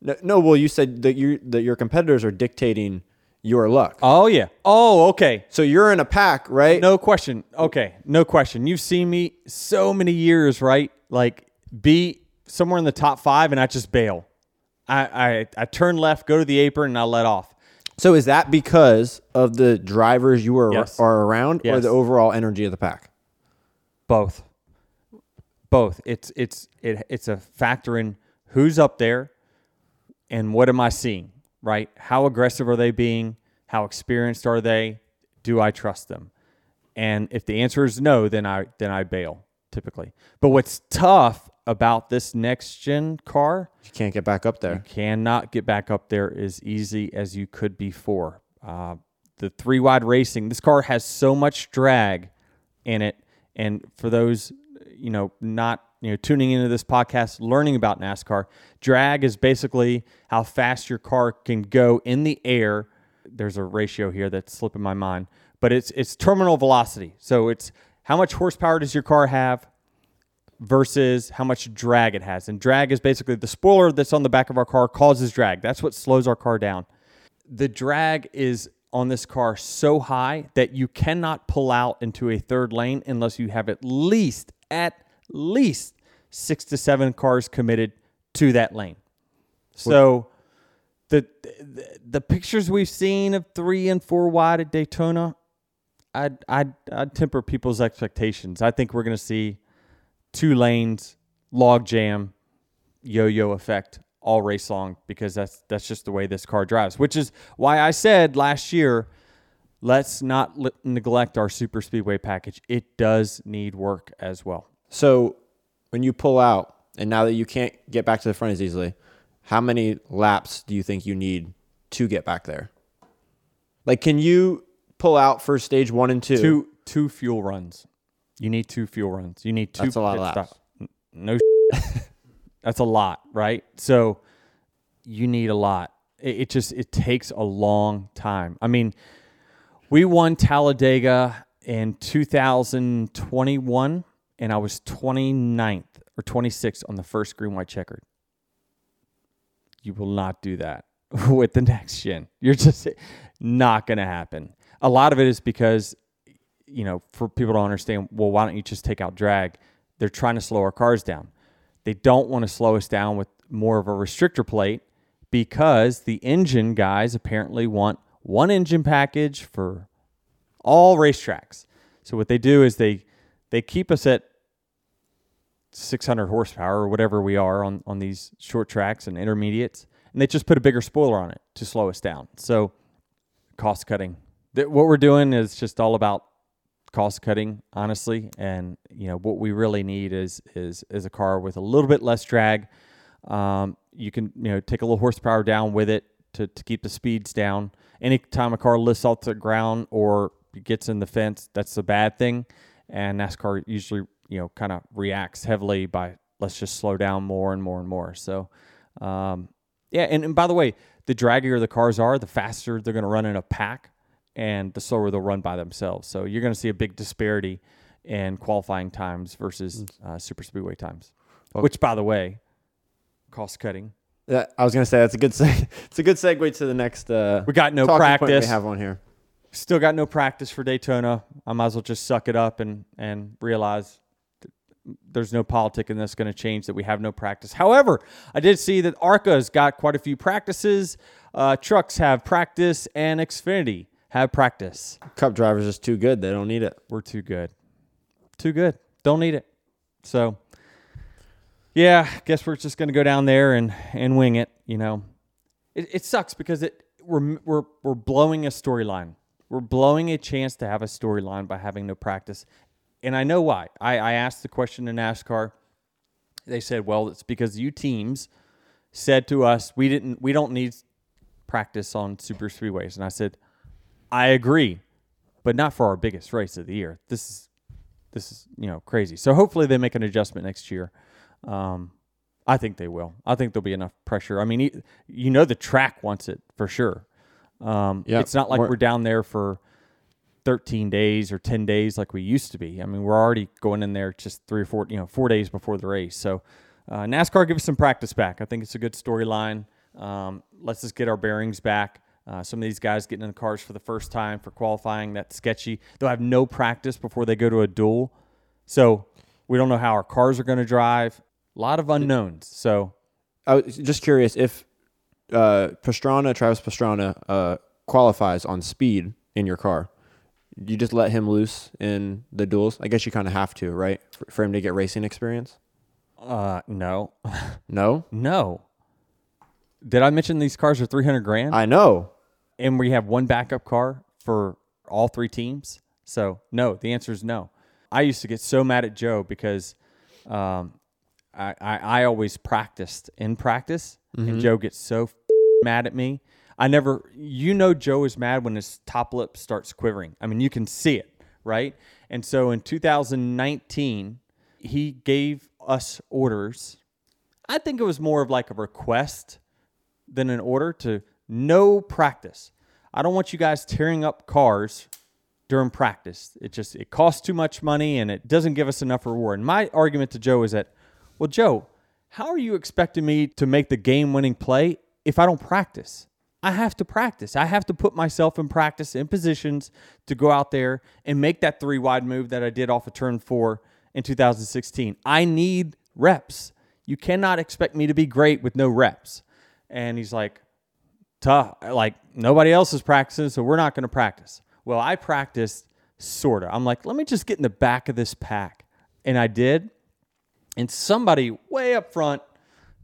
No, no well, you said that you that your competitors are dictating your luck. Oh yeah. Oh okay. So you're in a pack, right? No question. Okay, no question. You've seen me so many years, right? Like be somewhere in the top five, and I just bail. I I, I turn left, go to the apron, and I let off. So is that because of the drivers you are Yes. are around or the overall energy of the pack? Both. Both. It's it's it, it's a factor in who's up there, and what am I seeing? Right? How aggressive are they being? How experienced are they? Do I trust them? And if the answer is no, then I then I bail typically. But what's tough about this next gen car, You can't get back up you there. cannot get back up there as easy as you could before. Uh, the three wide racing, this car has so much drag in it. And for those, you know, not you know tuning into this podcast, learning about NASCAR, drag is basically how fast your car can go in the air. There's a ratio here that's slipping my mind, but it's it's terminal velocity. So it's how much horsepower does your car have versus how much drag it has. And drag is basically the spoiler that's on the back of our car causes drag. That's what slows our car down. The drag is on this car so high that you cannot pull out into a third lane unless you have at least at least 6 to 7 cars committed to that lane. So the, the the pictures we've seen of 3 and 4 wide at Daytona I'd, I'd, I'd temper people's expectations. I think we're going to see two lanes, log jam, yo-yo effect all race long because that's that's just the way this car drives. Which is why I said last year, let's not li- neglect our super speedway package. It does need work as well. So when you pull out, and now that you can't get back to the front as easily, how many laps do you think you need to get back there? Like, can you pull out for stage one and two? Two two fuel runs. You need two fuel runs. You need two. That's a lot of laps. stops. No, that's a lot, right? So you need a lot. It, it just it takes a long time. I mean, we won Talladega in 2021, and I was 29th or 26th on the first green white checkered. You will not do that with the next gen. You're just not going to happen. A lot of it is because, you know, for people to understand, well, why don't you just take out drag? They're trying to slow our cars down. They don't want to slow us down with more of a restrictor plate because the engine guys apparently want one engine package for all racetracks. So what they do is they they keep us at 600 horsepower or whatever we are on on these short tracks and intermediates, and they just put a bigger spoiler on it to slow us down. So cost cutting. What we're doing is just all about cost cutting, honestly. And you know what we really need is is is a car with a little bit less drag. Um, you can you know take a little horsepower down with it to to keep the speeds down. Anytime a car lifts off the ground or gets in the fence, that's a bad thing. And NASCAR usually you know kind of reacts heavily by let's just slow down more and more and more. So um, yeah, and, and by the way, the draggier the cars are, the faster they're going to run in a pack, and the slower they'll run by themselves. So you're going to see a big disparity in qualifying times versus uh, super speedway times. Which, by the way, cost cutting. That- I was gonna say that's a good seg- it's a good segue to the next. Uh, We got no practice. we have on here. Still got no practice for Daytona. I might as well just suck it up and and realize there's no politic in this going to change that we have no practice. However, I did see that ARCA's got quite a few practices. Uh, trucks have practice, and Xfinity have practice. Cup drivers is too good. They don't need it. We're too good. Too good. Don't need it. So, yeah, guess we're just going to go down there and, and wing it. You know, it, it sucks because it we're, we're, we're blowing a storyline. We're blowing a chance to have a storyline by having no practice. And I know why. I, I asked the question in NASCAR. They said, well, it's because you teams said to us, we didn't, we don't need practice on super speedways. And I said, I agree, but not for our biggest race of the year. This is this is you know crazy. So hopefully they make an adjustment next year. Um, I think they will. I think there'll be enough pressure. I mean, you, know the track wants it for sure. Um, Yeah, it's not like we're- we're down there for 13 days or 10 days like we used to be. I mean, we're already going in there just three or four, you know, four days before the race. So uh, NASCAR give us some practice back. I think it's a good storyline. Um, let's just get our bearings back. Uh, some of these guys getting in the cars for the first time for qualifying, that's sketchy. They'll have no practice before they go to a duel. So we don't know how our cars are going to drive. A lot of unknowns. So I was just curious if uh, Pastrana, Travis Pastrana, uh, qualifies on speed in your car. You just let him loose in the duels. I guess you kind of have to, right, for, for him to get racing experience. uh, no, No, no. Did I mention these cars are 300 grand? I know. And we have one backup car for all three teams. So no, the answer is no. I used to get so mad at Joe because um, I, I I always practiced in practice, and Joe gets so f- mad at me. I never, you know, Joe is mad when his top lip starts quivering. I mean, you can see it, right? And so in 2019, he gave us orders. I think it was more of like a request than an order to no practice. I don't want you guys tearing up cars during practice. It just it costs too much money and it doesn't give us enough reward. And my argument to Joe is that, well, Joe, how are you expecting me to make the game-winning play if I don't practice? I have to practice. I have to put myself in practice in positions to go out there and make that three wide move that I did off of turn four in 2016. I need reps. You cannot expect me to be great with no reps. And he's like, tough. Like nobody else is practicing, so we're not going to practice. Well, I practiced sort of. I'm like, let me just get in the back of this pack. And I did. And somebody way up front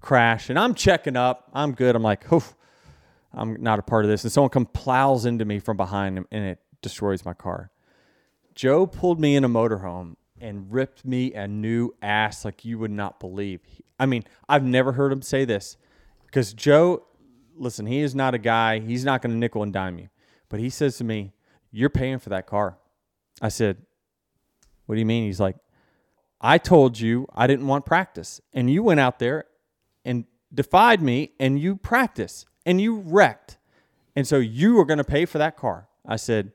crashed, and I'm checking up. I'm good. I'm like, oof, I'm not a part of this. And someone comes plows into me from behind and it destroys my car. Joe pulled me in a motorhome and ripped me a new ass like you would not believe. I mean, I've never heard him say this because Joe, listen, he is not a guy, he's not going to nickel and dime you. But he says to me, You're paying for that car. I said, What do you mean? He's like, I told you I didn't want practice. And you went out there and defied me and you practiced and you wrecked. And so you are going to pay for that car. I said,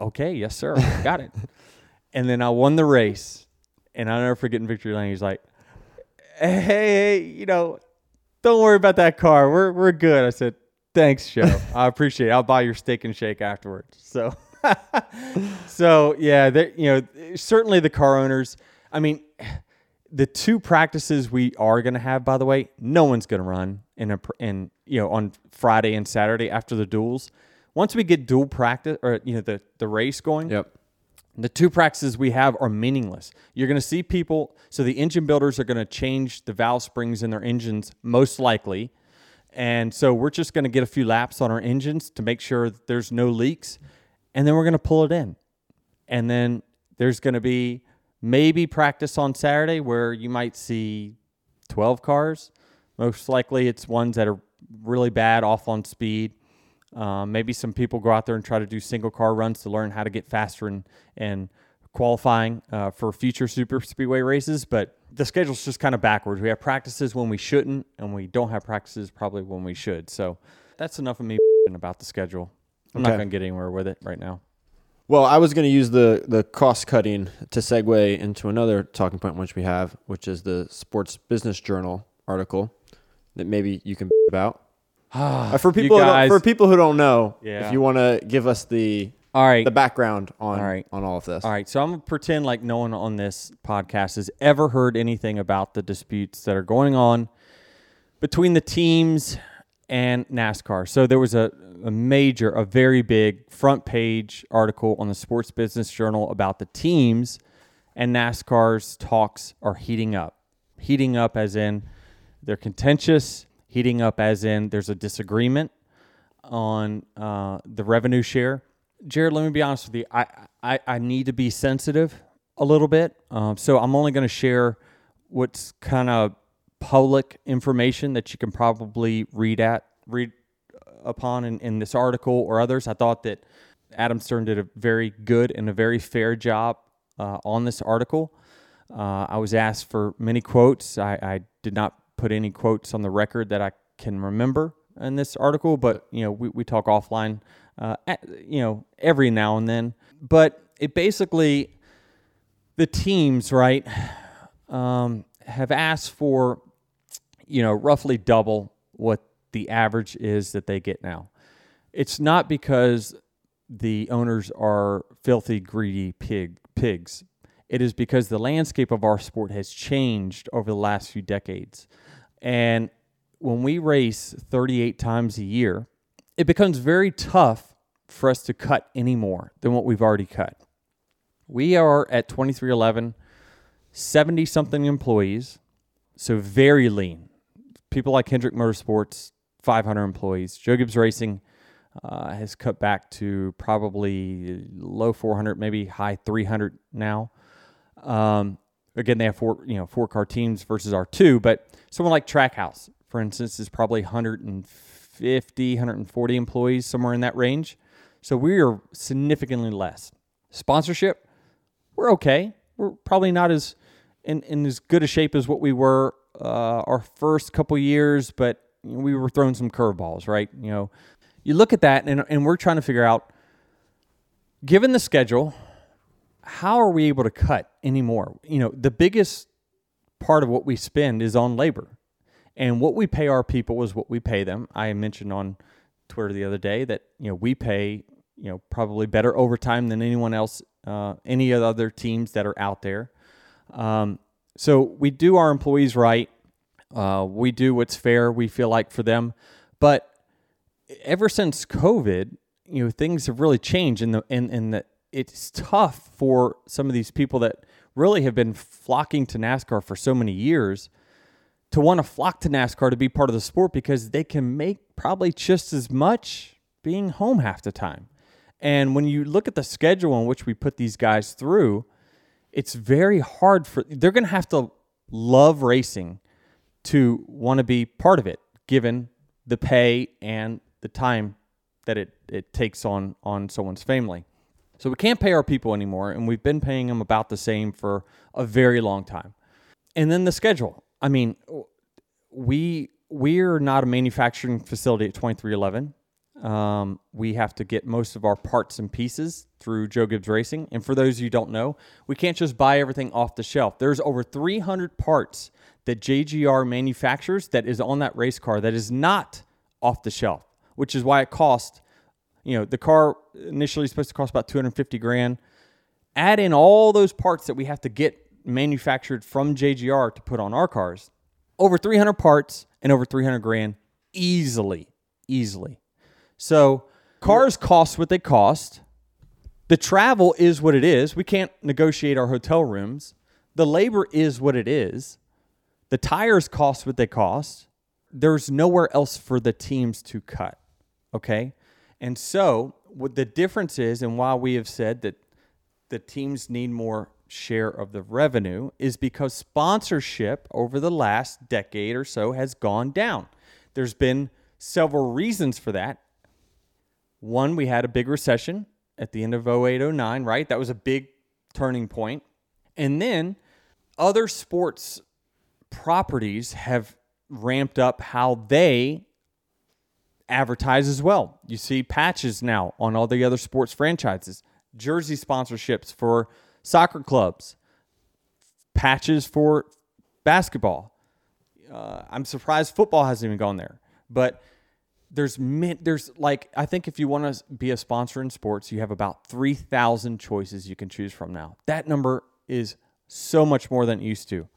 Okay, yes, sir. Got it. and then I won the race. And I'll never forget in Victory Lane, he's like, Hey, hey, you know, don't worry about that car. We're we're good. I said, Thanks, Joe. I appreciate it. I'll buy your steak and shake afterwards. So so yeah, you know, certainly the car owners. I mean, the two practices we are going to have, by the way, no one's going to run in a in you know on Friday and Saturday after the duels. Once we get dual practice or you know the the race going, Yep. The two practices we have are meaningless. You're going to see people. So the engine builders are going to change the valve springs in their engines most likely. And so we're just going to get a few laps on our engines to make sure that there's no leaks. And then we're going to pull it in. And then there's going to be maybe practice on Saturday where you might see 12 cars. Most likely it's ones that are really bad off on speed. Um, maybe some people go out there and try to do single car runs to learn how to get faster and, and qualifying uh, for future super speedway races. But the schedule's just kind of backwards. We have practices when we shouldn't, and we don't have practices probably when we should. So that's enough of me about the schedule. I'm not going to get anywhere with it right now. Well, I was going to use the the cost cutting to segue into another talking point which we have, which is the Sports Business Journal article that maybe you can about. Uh, for people who don't- guys- for people who don't know, Yeah. if you want to give us the All right. the background on All right. on all of this. All right, so I'm gonna pretend like no one on this podcast has ever heard anything about the disputes that are going on between the teams and NASCAR. So there was a, a major, a very big front page article on the Sports Business Journal about the teams and NASCAR's talks are heating up. Heating up as in they're contentious, heating up as in there's a disagreement on uh, the revenue share. Jared, let me be honest with you. I, I, I need to be sensitive a little bit. Um, so I'm only going to share what's kind of public information that you can probably read at read upon in, in this article or others. I thought that Adam Stern did a very good and a very fair job uh, on this article. Uh, I was asked for many quotes. I, I did not put any quotes on the record that I can remember in this article, but you know we, we talk offline, uh, at, you know every now and then. But it basically the teams right um, have asked for you know roughly double what the average is that they get now. It's not because the owners are filthy, greedy pig pigs. It is because the landscape of our sport has changed over the last few decades. And when we race 38 times a year, it becomes very tough for us to cut any more than what we've already cut. We are at 23XI, 70 something employees, so very lean. People like Hendrick Motorsports, 500 employees. Joe Gibbs Racing, uh, has cut back to probably low 400, maybe high 300 now. Um, again, they have four, you know, four car teams versus our two, but someone like Trackhouse, for instance, is probably 150, 140 employees, somewhere in that range. So we are significantly less. Sponsorship, we're okay. We're probably not as in, in as good a shape as what we were uh, our first couple years, but we were throwing some curveballs, right? You know, you look at that, and, and we're trying to figure out, given the schedule, how are we able to cut anymore? You know, the biggest part of what we spend is on labor, and what we pay our people is what we pay them. I mentioned on Twitter the other day that you know we pay you know probably better overtime than anyone else, uh, any of the other teams that are out there. Um, so we do our employees right. Uh, we do what's fair. We feel like for them, but ever since COVID, you know, things have really changed in the in in that it's tough for some of these people that really have been flocking to NASCAR for so many years to want to flock to NASCAR to be part of the sport because they can make probably just as much being home half the time. And when you look at the schedule in which we put these guys through, it's very hard for they're going to have to love racing to want to be part of it given the pay and the time that it, it takes on on someone's family. So we can't pay our people anymore, and we've been paying them about the same for a very long time. And then the schedule. I mean, we we're not a manufacturing facility at 23XI. Um, we have to get most of our parts and pieces through Joe Gibbs Racing. And for those you don't know, we can't just buy everything off the shelf. There's over 300 parts that JGR manufactures that is on that race car that is not off the shelf, which is why it cost, you know, the car initially is supposed to cost about 250 grand. Add in all those parts that we have to get manufactured from JGR to put on our cars. Over 300 parts and over 300 grand easily, easily. So cars cost what they cost. The travel is what it is. We can't negotiate our hotel rooms. The labor is what it is. The tires cost what they cost. There's nowhere else for the teams to cut. Okay. And so, what the difference is, and why we have said that the teams need more share of the revenue, is because sponsorship over the last decade or so has gone down. There's been several reasons for that. One, we had a big recession at the end of 08, 09, right? That was a big turning point. And then other sports properties have ramped up how they advertise as well. You see patches now on all the other sports franchises, jersey sponsorships for soccer clubs, patches for basketball. Uh, I'm surprised football hasn't even gone there. But there's there's like I think if you want to be a sponsor in sports, you have about 3,000 choices you can choose from now. That number is so much more than it used to.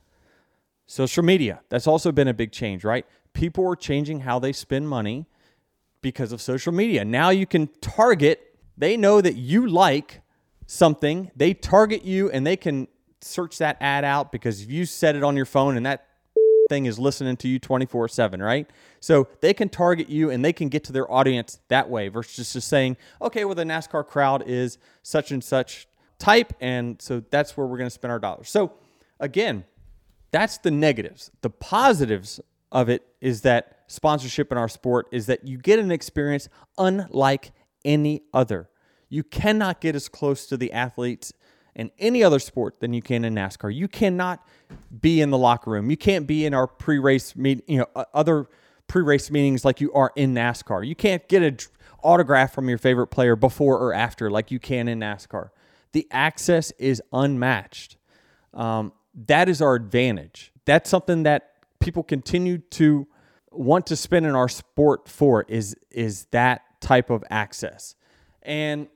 Social media, that's also been a big change, right? People are changing how they spend money because of social media. Now you can target, they know that you like something, they target you and they can search that ad out because you set it on your phone and that thing is listening to you 24 7, right? So they can target you and they can get to their audience that way versus just saying, okay, well, the NASCAR crowd is such and such type. And so that's where we're going to spend our dollars. So again, that's the negatives. The positives of it is that sponsorship in our sport is that you get an experience unlike any other. You cannot get as close to the athletes in any other sport than you can in NASCAR. You cannot be in the locker room. You can't be in our pre-race meet, you know, other pre-race meetings like you are in NASCAR. You can't get an autograph from your favorite player before or after like you can in NASCAR. The access is unmatched. Um, that is our advantage. That's something that people continue to want to spend in our sport for is is that type of access. And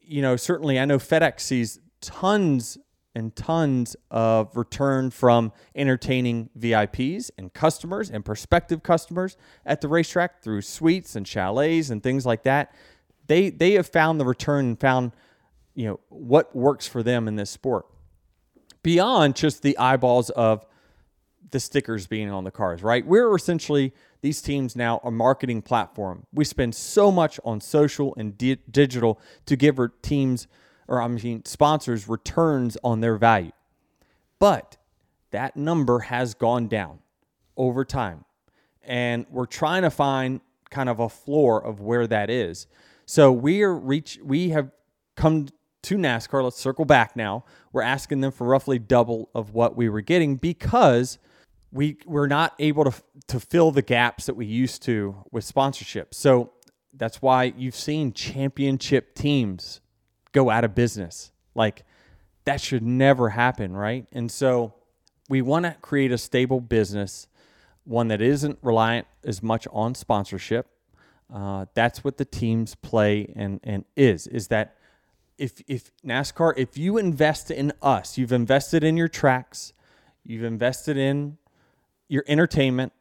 you know, certainly I know FedEx sees tons and tons of return from entertaining VIPs and customers and prospective customers at the racetrack through suites and chalets and things like that. They they have found the return and found you know what works for them in this sport. Beyond just the eyeballs of the stickers being on the cars, right? We're essentially these teams now a marketing platform. We spend so much on social and di- digital to give our teams or I mean sponsors returns on their value. But that number has gone down over time. And we're trying to find kind of a floor of where that is. So we are reach we have come to NASCAR. Let's circle back now. We're asking them for roughly double of what we were getting because we we're not able to to fill the gaps that we used to with sponsorship. So that's why you've seen championship teams go out of business. Like that should never happen, right? And so we want to create a stable business, one that isn't reliant as much on sponsorship. Uh, that's what the teams play and and is is that if if NASCAR if you invest in us, you've invested in your tracks, you've invested in your entertainment,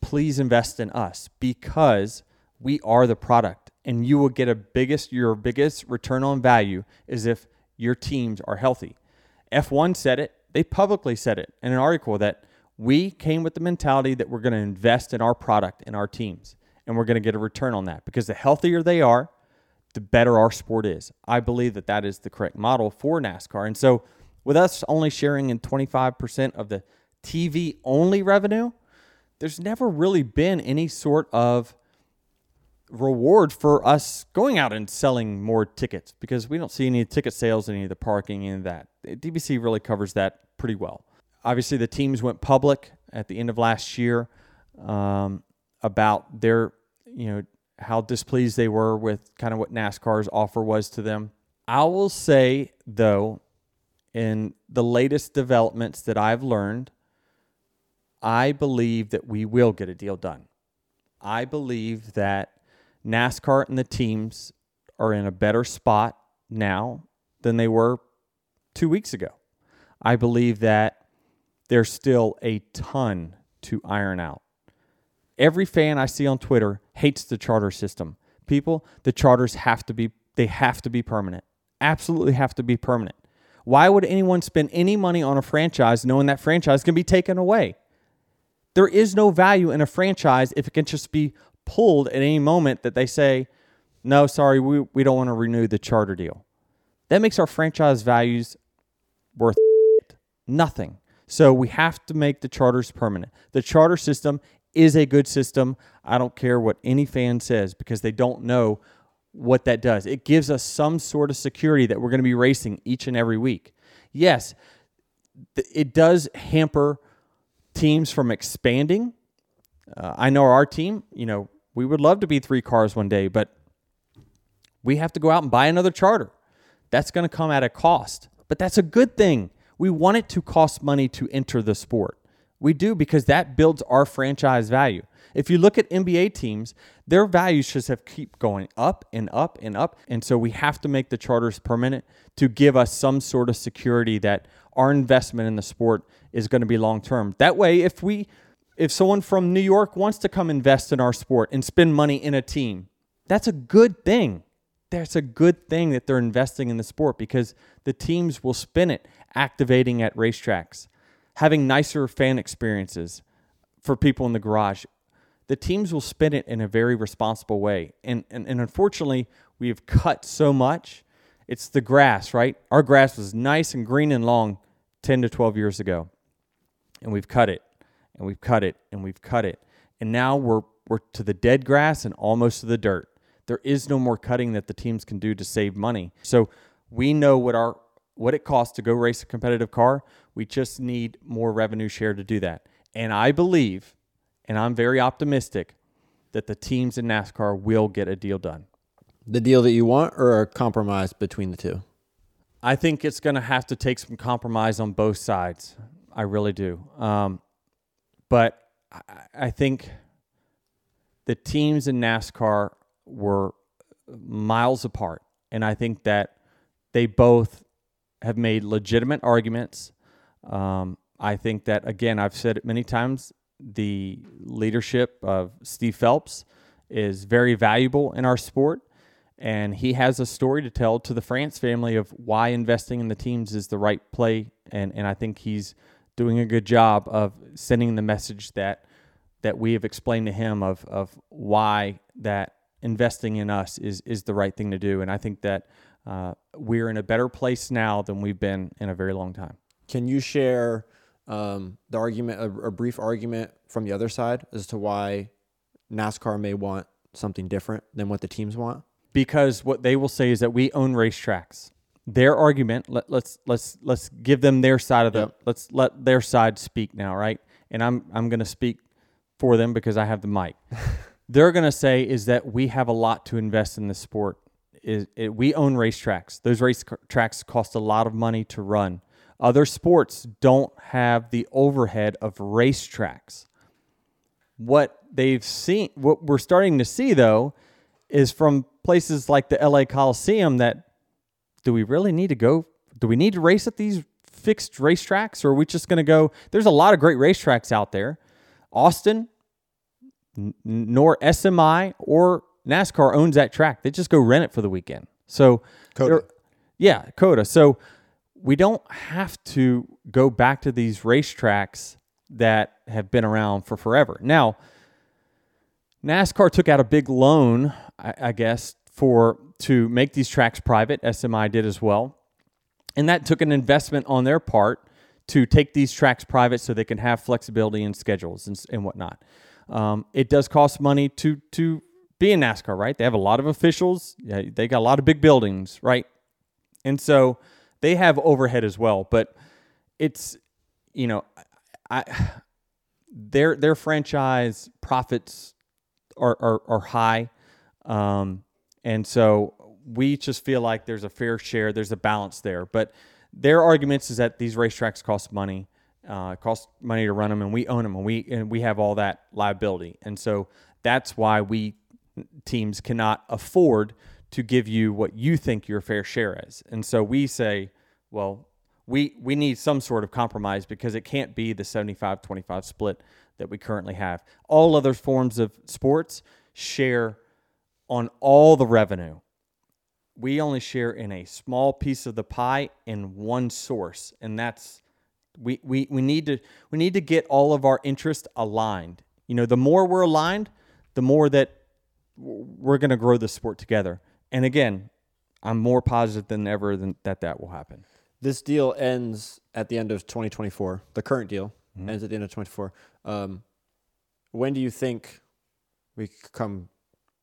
please invest in us because we are the product and you will get a biggest your biggest return on value is if your teams are healthy. F1 said it, they publicly said it in an article that we came with the mentality that we're going to invest in our product and our teams and we're going to get a return on that because the healthier they are, the better our sport is. I believe that that is the correct model for NASCAR. And so with us only sharing in 25% of the TV only revenue, there's never really been any sort of reward for us going out and selling more tickets because we don't see any ticket sales, any of the parking, any of that. DBC really covers that pretty well. Obviously, the teams went public at the end of last year um, about their, you know, how displeased they were with kind of what NASCAR's offer was to them. I will say, though, in the latest developments that I've learned, I believe that we will get a deal done. I believe that NASCAR and the teams are in a better spot now than they were two weeks ago. I believe that there's still a ton to iron out. Every fan I see on Twitter hates the charter system. People, the charters have to be they have to be permanent. Absolutely have to be permanent. Why would anyone spend any money on a franchise knowing that franchise can be taken away? There is no value in a franchise if it can just be pulled at any moment that they say, no, sorry, we, we don't want to renew the charter deal. That makes our franchise values worth nothing. So we have to make the charters permanent. The charter system is a good system. I don't care what any fan says because they don't know what that does. It gives us some sort of security that we're going to be racing each and every week. Yes, it does hamper teams from expanding. Uh, I know our team, you know, we would love to be three cars one day, but we have to go out and buy another charter. That's going to come at a cost, but that's a good thing. We want it to cost money to enter the sport. We do because that builds our franchise value. If you look at NBA teams, their values just have keep going up and up and up. And so we have to make the charters permanent to give us some sort of security that our investment in the sport is going to be long term. That way, if we if someone from New York wants to come invest in our sport and spend money in a team, that's a good thing. That's a good thing that they're investing in the sport because the teams will spin it activating at racetracks, having nicer fan experiences for people in the garage. The teams will spin it in a very responsible way. And, and, and unfortunately, we have cut so much. It's the grass, right? Our grass was nice and green and long 10 to 12 years ago. And we've cut it and we've cut it and we've cut it. And now we're we're to the dead grass and almost to the dirt. There is no more cutting that the teams can do to save money. So we know what our what it costs to go race a competitive car. We just need more revenue share to do that. And I believe, and I'm very optimistic, that the teams in NASCAR will get a deal done. The deal that you want or a compromise between the two? I think it's going to have to take some compromise on both sides. I really do. Um, but I, I think the teams in NASCAR were miles apart. And I think that they both have made legitimate arguments. Um, I think that, again, I've said it many times the leadership of Steve Phelps is very valuable in our sport. And he has a story to tell to the France family of why investing in the teams is the right play. And, and I think he's doing a good job of sending the message that that we have explained to him of of why that investing in us is is the right thing to do. And I think that uh, we're in a better place now than we've been in a very long time. Can you share um, the argument, a, a brief argument from the other side as to why NASCAR may want something different than what the teams want? Because what they will say is that we own racetracks. Their argument, let, let's let's let's give them their side of the Yep. let's let their side speak now, right? And I'm I'm going to speak for them because I have the mic. They're going to say is that we have a lot to invest in this sport. Is it, we own racetracks. Those racetracks cost a lot of money to run. Other sports don't have the overhead of racetracks what they've seen what we're starting to see though is from places like the LA Coliseum that do we really need to go do we need to race at these fixed racetracks or are we just going to go? There's a lot of great racetracks out there. Austin n- nor SMI or NASCAR owns that track. They just go rent it for the weekend. So COTA. yeah COTA. So we don't have to go back to these racetracks that have been around for forever. Now, NASCAR took out a big loan, I, I guess, for to make these tracks private. SMI did as well, and that took an investment on their part to take these tracks private so they can have flexibility in schedules and, and whatnot. Um, it does cost money to to be in NASCAR, right? They have a lot of officials. Yeah, they got a lot of big buildings, right? And so they have overhead as well, but it's you know, I their their franchise profits are are, are high, um, and so we just feel like there's a fair share, there's a balance there. But their arguments is that these racetracks cost money, uh, cost money to run them, and we own them, and we and we have all that liability, and so that's why we teams cannot afford to give you what you think your fair share is. And so we say, well, we we need some sort of compromise because it can't be the 75-25 split that we currently have. All other forms of sports share on all the revenue. We only share in a small piece of the pie in one source, and that's we, we, we need to we need to get all of our interests aligned. You know, the more we're aligned, the more that we're going to grow the sport together. And again, I'm more positive than ever than that that will happen. This deal ends at the end of 2024. The current deal Mm-hmm. ends at the end of 24. Um, when do you think we come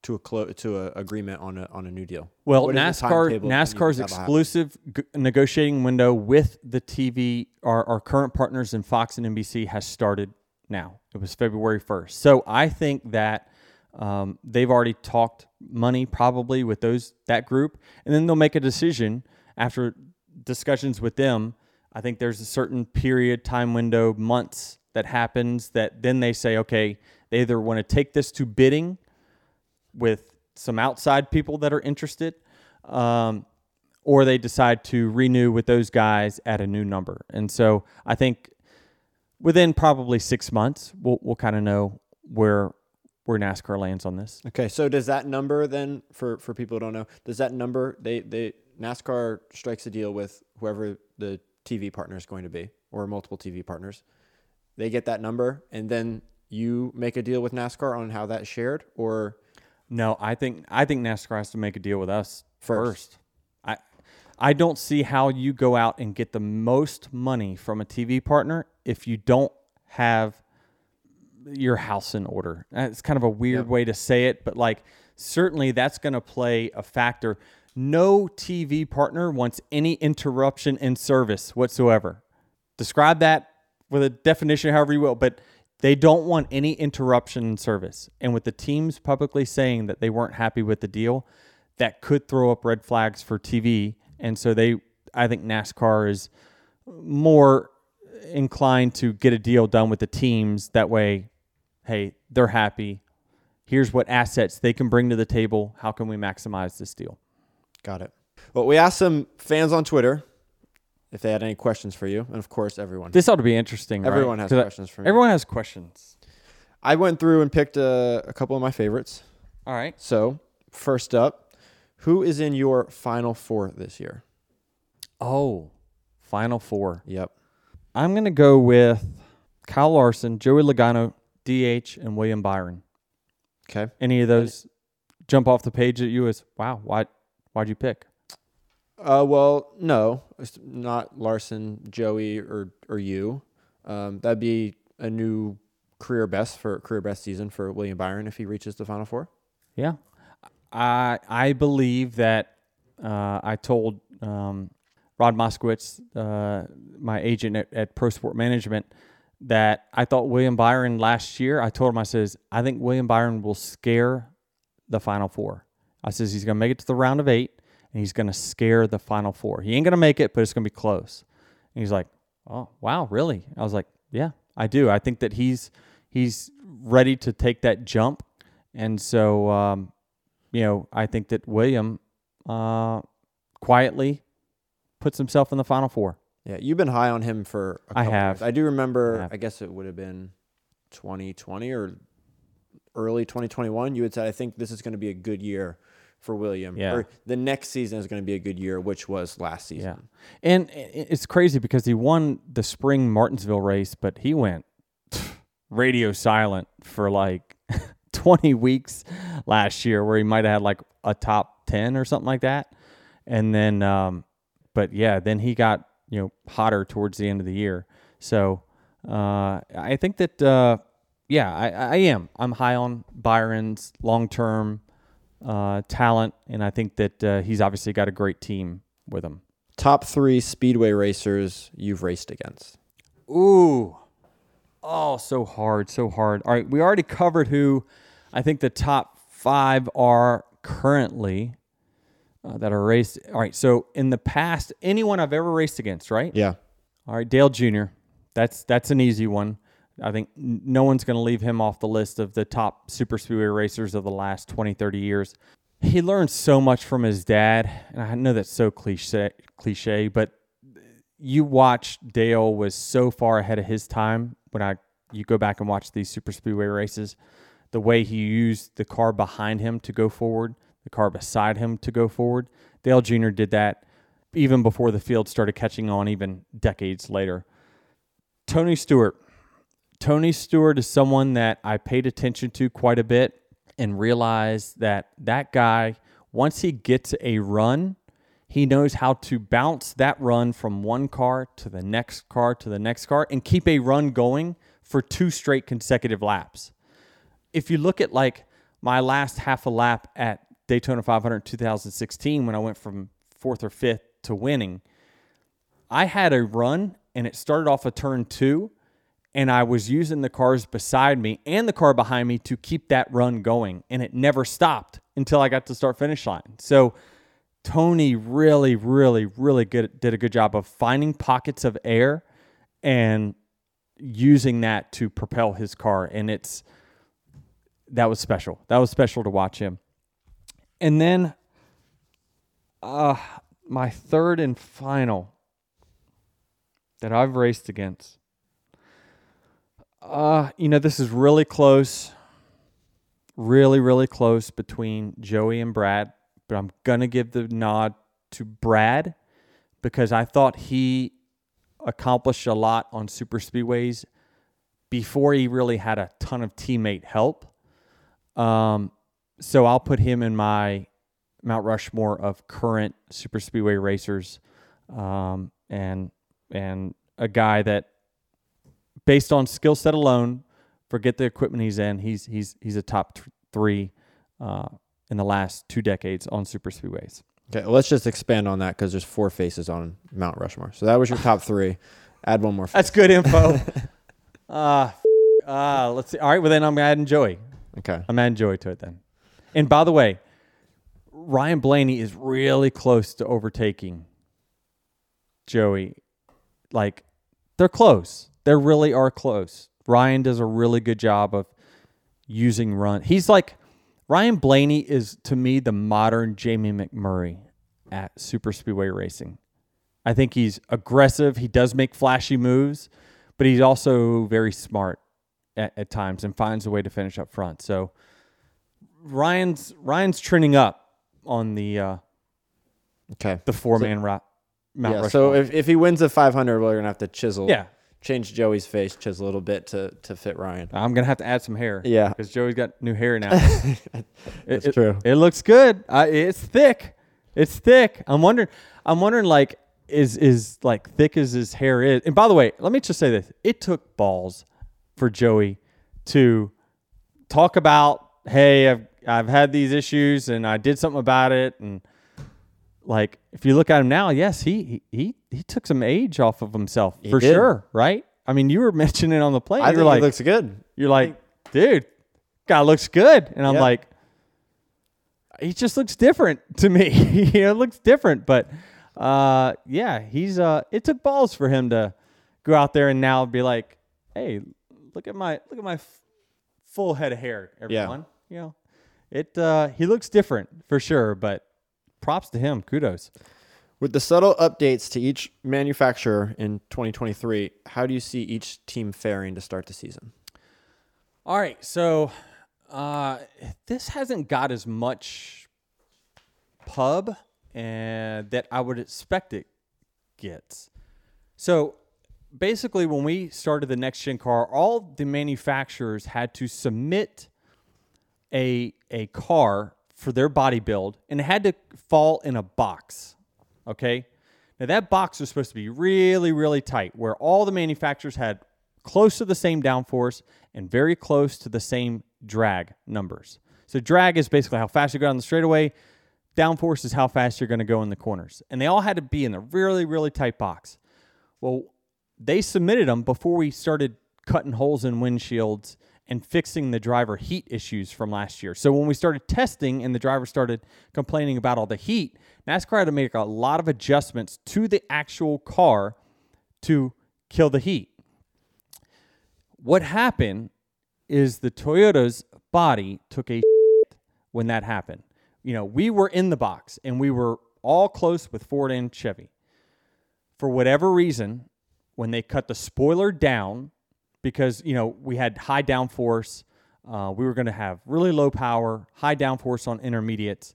to a clo- to a agreement on a on a new deal? Well, What NASCAR timetable that you NASCAR's think that will happen? exclusive g- negotiating window with the TV, our, our current partners in Fox and NBC, has started now. It was February 1st. So I think that um, they've already talked money probably with those that group, and then they'll make a decision after discussions with them. I think there's a certain period, time window, months that happens that then they say, okay, they either want to take this to bidding with some outside people that are interested, um, or they decide to renew with those guys at a new number. And so I think within probably six months, we'll we'll kind of know where where NASCAR lands on this. Okay, so does that number then for for people who don't know, does that number they they NASCAR strikes a deal with whoever the TV partner is going to be or multiple TV partners. They get that number and then you make a deal with NASCAR on how that's shared or No, I think I think NASCAR has to make a deal with us First. first. I I don't see how you go out and get the most money from a TV partner if you don't have your house in order. It's kind of a weird Yep. way to say it, but like certainly that's going to play a factor. No TV partner wants any interruption in service whatsoever. Describe that with a definition however you will, but they don't want any interruption in service. And with the teams publicly saying that they weren't happy with the deal, that could throw up red flags for TV. And so they I think NASCAR is more inclined to get a deal done with the teams that way hey, they're happy. Here's what assets they can bring to the table. How can we maximize this deal? got it. Well, we asked some fans on Twitter if they had any questions for you, and of course everyone. This ought to be interesting. right? Everyone has 'Cause I- questions for me. Everyone has questions. I went through and picked a, a couple of my favorites. All right. So, first up, who is in your final four this year? Oh, Final Four. Yep. I'm gonna go with Kyle Larson, Joey Logano, DH, and William Byron. Okay. Any of those jump off the page at you as wow? Why? Why'd you pick? Uh, well, no, it's not Larson, Joey, or or you. Um, that'd be a new career best for career best season for William Byron if he reaches the Final Four. Yeah, I I believe that uh, I told um, Rod Moskowitz, uh, my agent at, at Pro Sport Management, that I thought William Byron last year. I told him I says I think William Byron will scare the Final Four. I says he's gonna make it to the round of eight and he's gonna scare the Final Four. He ain't gonna make it, but it's gonna be close. And he's like, "Oh wow, really?" I was like, "Yeah, I do. I think that he's he's ready to take that jump." And so, um, you know, I think that William uh, quietly puts himself in the Final Four. Yeah, you've been high on him for. A I couple have. years. I do remember. I. I guess it would have been 2020 or early 2021. You had said, "I think this is going to be a good year for William." Yeah. Or the next season is going to be a good year, which was last season. Yeah, and it's crazy because he won the spring Martinsville race, but he went radio silent for like 20 weeks last year, where he might have had like a top 10 or something like that. And then, um, but yeah, then he got you know hotter towards the end of the year. So uh, I think that uh, yeah, I, I am. I'm high on Byron's long term uh, talent, and I think that uh, he's obviously got a great team with him. Top three speedway racers you've raced against. Ooh. Oh, so hard, so hard. All right, we already covered who I think the top five are currently uh, that are raced. All right, so in the past, anyone I've ever raced against, right? Yeah. All right, Dale Jr. That's that's an easy one. I think no one's going to leave him off the list of the top super speedway racers of the last 20, 30 years. He learned so much from his dad, and I know that's so cliche, cliche, but you watch Dale was so far ahead of his time when I you go back and watch these super speedway races, the way he used the car behind him to go forward, the car beside him to go forward. Dale Jr. did that even before the field started catching on, even decades later. Tony Stewart. Tony Stewart is someone that I paid attention to quite a bit and realized that that guy, once he gets a run, he knows how to bounce that run from one car to the next car to the next car and keep a run going for two straight consecutive laps. If you look at like my last half a lap at Daytona 500 2016 when I went from fourth or fifth to winning, I had a run and it started off a turn two, and I was using the cars beside me and the car behind me to keep that run going, and it never stopped until I got to start finish line. So Tony really, really, really good did a good job of finding pockets of air and using that to propel his car, and it's that was special. That was special to watch him. And then, uh, my third and final that I've raced against. Uh, you know, this is really close. Really, really close between Joey and Brad, but I'm going to give the nod to Brad because I thought he accomplished a lot on super speedways before he really had a ton of teammate help. Um, so I'll put him in my Mount Rushmore of current super speedway racers, um, and and a guy that, based on skill set alone, forget the equipment he's in, he's he's he's a top th- three uh, in the last two decades on super speedways. Okay, well, let's just expand on that because there's four faces on Mount Rushmore. So that was your top three. Add one more. Face. That's good info. uh, uh, let's see. All right, well then I'm adding Joey. Okay. I'm adding Joey to it then. And by the way, Ryan Blaney is really close to overtaking Joey. Like they're close. They really are close. Ryan does a really good job of using run. He's like Ryan Blaney is to me the modern Jamie McMurray at super speedway racing. I think he's aggressive. He does make flashy moves, but he's also very smart at, at times and finds a way to finish up front. So Ryan's Ryan's trending up on the uh, Okay. the four man route. Mount yeah. Rushmore. So if, if he wins the 500, we're gonna have to chisel. yeah, change Joey's face just a little bit to to fit Ryan. I'm gonna have to add some hair. Yeah. because Joey's got new hair now. That's it, true. It, looks good. Uh, it's thick. It's thick. I'm wondering. I'm wondering like is is like thick as his hair is. And by the way, let me just say this: it took balls for Joey to talk about, hey, I've I've had these issues and I did something about it. And like, if you look at him now, yes, he he he, he took some age off of himself for did. sure, right? I mean, you were mentioning on the plane. I You're think like, looks good. you're like, dude, guy looks good. And I'm Yeah. like, he just looks different to me. you know, looks different. But uh, yeah, he's uh it took balls for him to go out there and now be like, hey, look at my look at my f- full head of hair, Yeah. everyone. You know, it uh he looks different for sure, but props to him. Kudos. With the subtle updates to each manufacturer in 2023, how do you see each team faring to start the season? All right, so uh, this hasn't got as much pub and that I would expect it gets. So basically, when we started the next gen car, all the manufacturers had to submit a a car for their body build, and it had to fall in a box. Okay, now that box was supposed to be really, really tight, where all the manufacturers had close to the same downforce and very close to the same drag numbers. So drag is basically how fast you go down the straightaway. Downforce is how fast you're going to go in the corners, and they all had to be in a really, really tight box. Well, they submitted them before we started cutting holes in windshields and fixing the driver heat issues from last year. So when we started testing and the driver started complaining about all the heat, NASCAR had to make a lot of adjustments to the actual car to kill the heat. What happened is the Toyota's body took a when that happened. You know, we were in the box and we were all close with Ford and Chevy. For whatever reason, when they cut the spoiler down, because you know we had high downforce, uh, we were going to have really low power, high downforce on intermediates.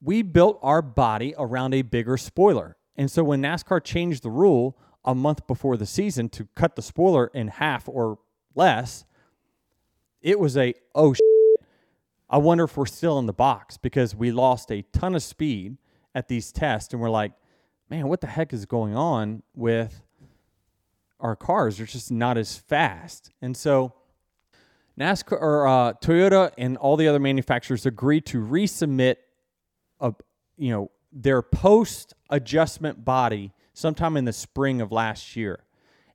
We built our body around a bigger spoiler, and so when NASCAR changed the rule a month before the season to cut the spoiler in half or less, it was a oh. Shit. I wonder if we're still in the box because we lost a ton of speed at these tests, and we're like, man, what the heck is going on with our cars? They're just not as fast. And so NASCAR or uh, Toyota and all the other manufacturers agreed to resubmit a you know their post adjustment body sometime in the spring of last year.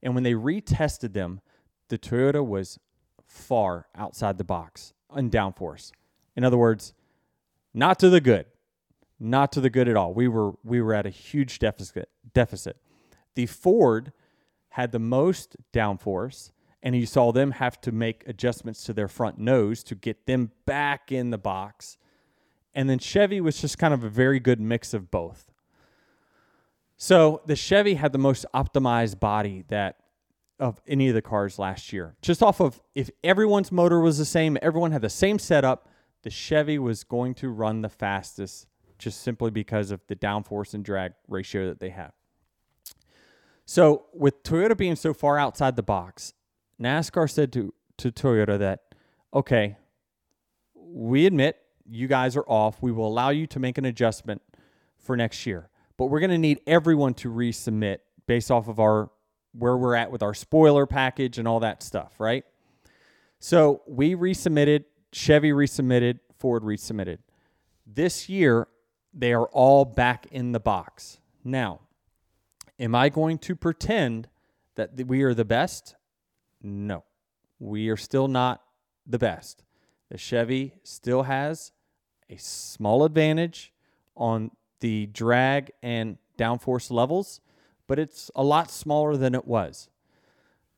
And when they retested them, the Toyota was far outside the box in downforce. In other words, not to the good not to the good at all. We were we were at a huge deficit deficit. The Ford had the most downforce, and you saw them have to make adjustments to their front nose to get them back in the box. And then Chevy was just kind of a very good mix of both. So the Chevy had the most optimized body that of any of the cars last year. Just off of if everyone's motor was the same, everyone had the same setup, the Chevy was going to run the fastest just simply because of the downforce and drag ratio that they have. So, with Toyota being so far outside the box, NASCAR said to, to Toyota that, okay, we admit you guys are off. We will allow you to make an adjustment for next year, but we're going to need everyone to resubmit based off of our where we're at with our spoiler package and all that stuff, right? So we resubmitted, Chevy resubmitted, Ford resubmitted. This year, they are all back in the box. Now, am I going to pretend that we are the best? No, we are still not the best. The Chevy still has a small advantage on the drag and downforce levels, but it's a lot smaller than it was.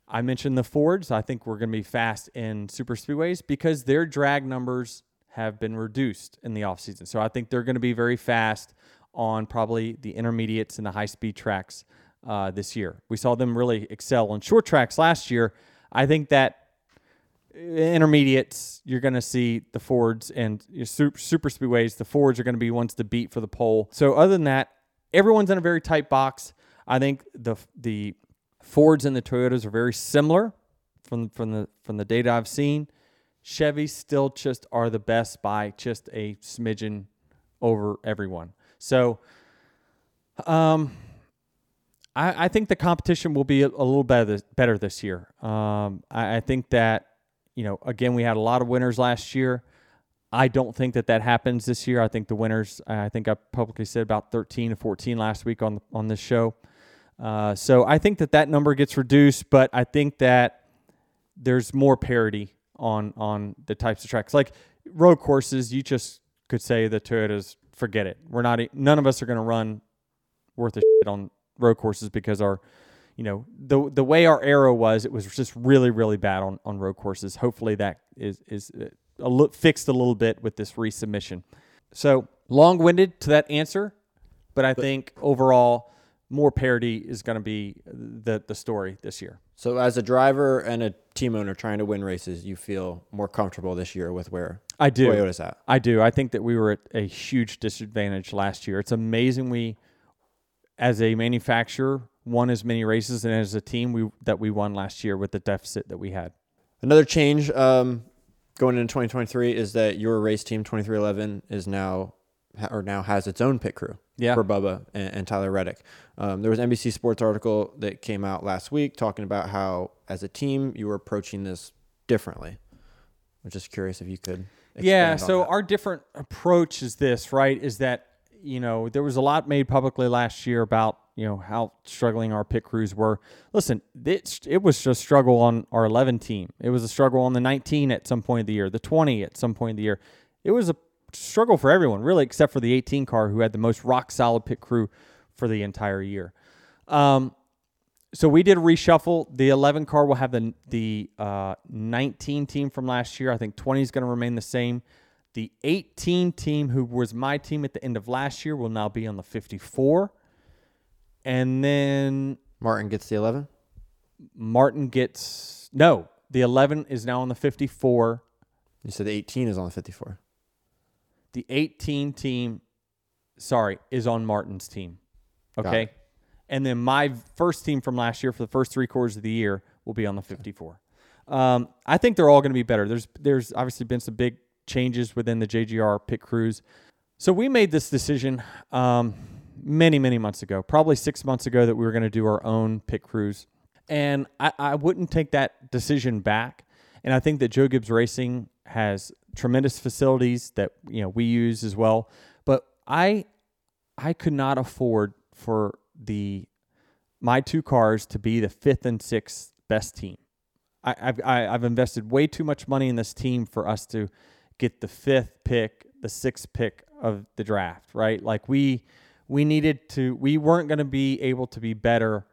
I mentioned the Fords. I think we're going to be fast in super speedways because their drag numbers have been reduced in the offseason. So I think they're going to be very fast on probably the intermediates and the high speed tracks uh, this year. We saw them really excel on short tracks last year. I think that intermediates, you're going to see the Fords and super, super speedways. The Fords are going to be ones to beat for the pole. So other than that, everyone's in a very tight box. I think the the Fords and the Toyotas are very similar from from the from the data I've seen. Chevys still just are the best by just a smidgen over everyone. So, um, I, I think the competition will be a, a little better better this year. Um, I, I think that you know again we had a lot of winners last year. I don't think that that happens this year. I think the winners. I think I publicly said about 13 to 14 last week on on this show. Uh, so I think that that number gets reduced, but I think that there's more parity on on the types of tracks. Like road courses, you just could say the Toyotas forget it. We're not. None of us are going to run worth a shit on road courses because our, you know, the the way our aero was, it was just really really bad on on road courses. Hopefully that is is uh, a fixed a little bit with this resubmission. So long winded to that answer, but I think overall more parity is going to be the the story this year. So, as a driver and a team owner trying to win races, you feel more comfortable this year with where I do. Toyota's at. I do. I think that we were at a huge disadvantage last year. It's amazing we, as a manufacturer, won as many races, and as a team, we that we won last year with the deficit that we had. Another change um, going into 2023 is that your race team 23XI is now or now has its own pit crew Yeah. for Bubba and, and Tyler Reddick. Um, there was an NBC Sports article that came out last week talking about how, as a team, you were approaching this differently. I'm just curious if you could. yeah. So our different approach is this, right? Is that you know there was a lot made publicly last year about you know how struggling our pit crews were. Listen, it it was just a struggle on our 11 team. It was a struggle on the 19 at some point of the year, the 20 at some point of the year. It was a struggle for everyone, really, except for the 18 car who had the most rock solid pit crew for the entire year. Um, so we did a reshuffle. The 11 car will have the the uh, 19 team from last year. I think 20 is going to remain the same. The 18 team, who was my team at the end of last year, will now be on the 54. And then Martin gets the 11. Martin gets no. The 11 is now on the 54. You said the 18 is on the 54. The 18 team, sorry, is on Martin's team. Okay. And then my first team from last year for the first three quarters of the year will be on the 54. Um, I think they're all going to be better. There's there's obviously been some big changes within the JGR pit crews. So we made this decision um, many, many months ago, probably six months ago, that we were going to do our own pit crews. And I, I wouldn't take that decision back. And I think that Joe Gibbs Racing has tremendous facilities that you know we use as well. But I I could not afford for the my two cars to be the fifth and sixth best team. I, I've I, I've invested way too much money in this team for us to get the fifth pick, the sixth pick of the draft. Right? Like we we needed to. We weren't going to be able to be better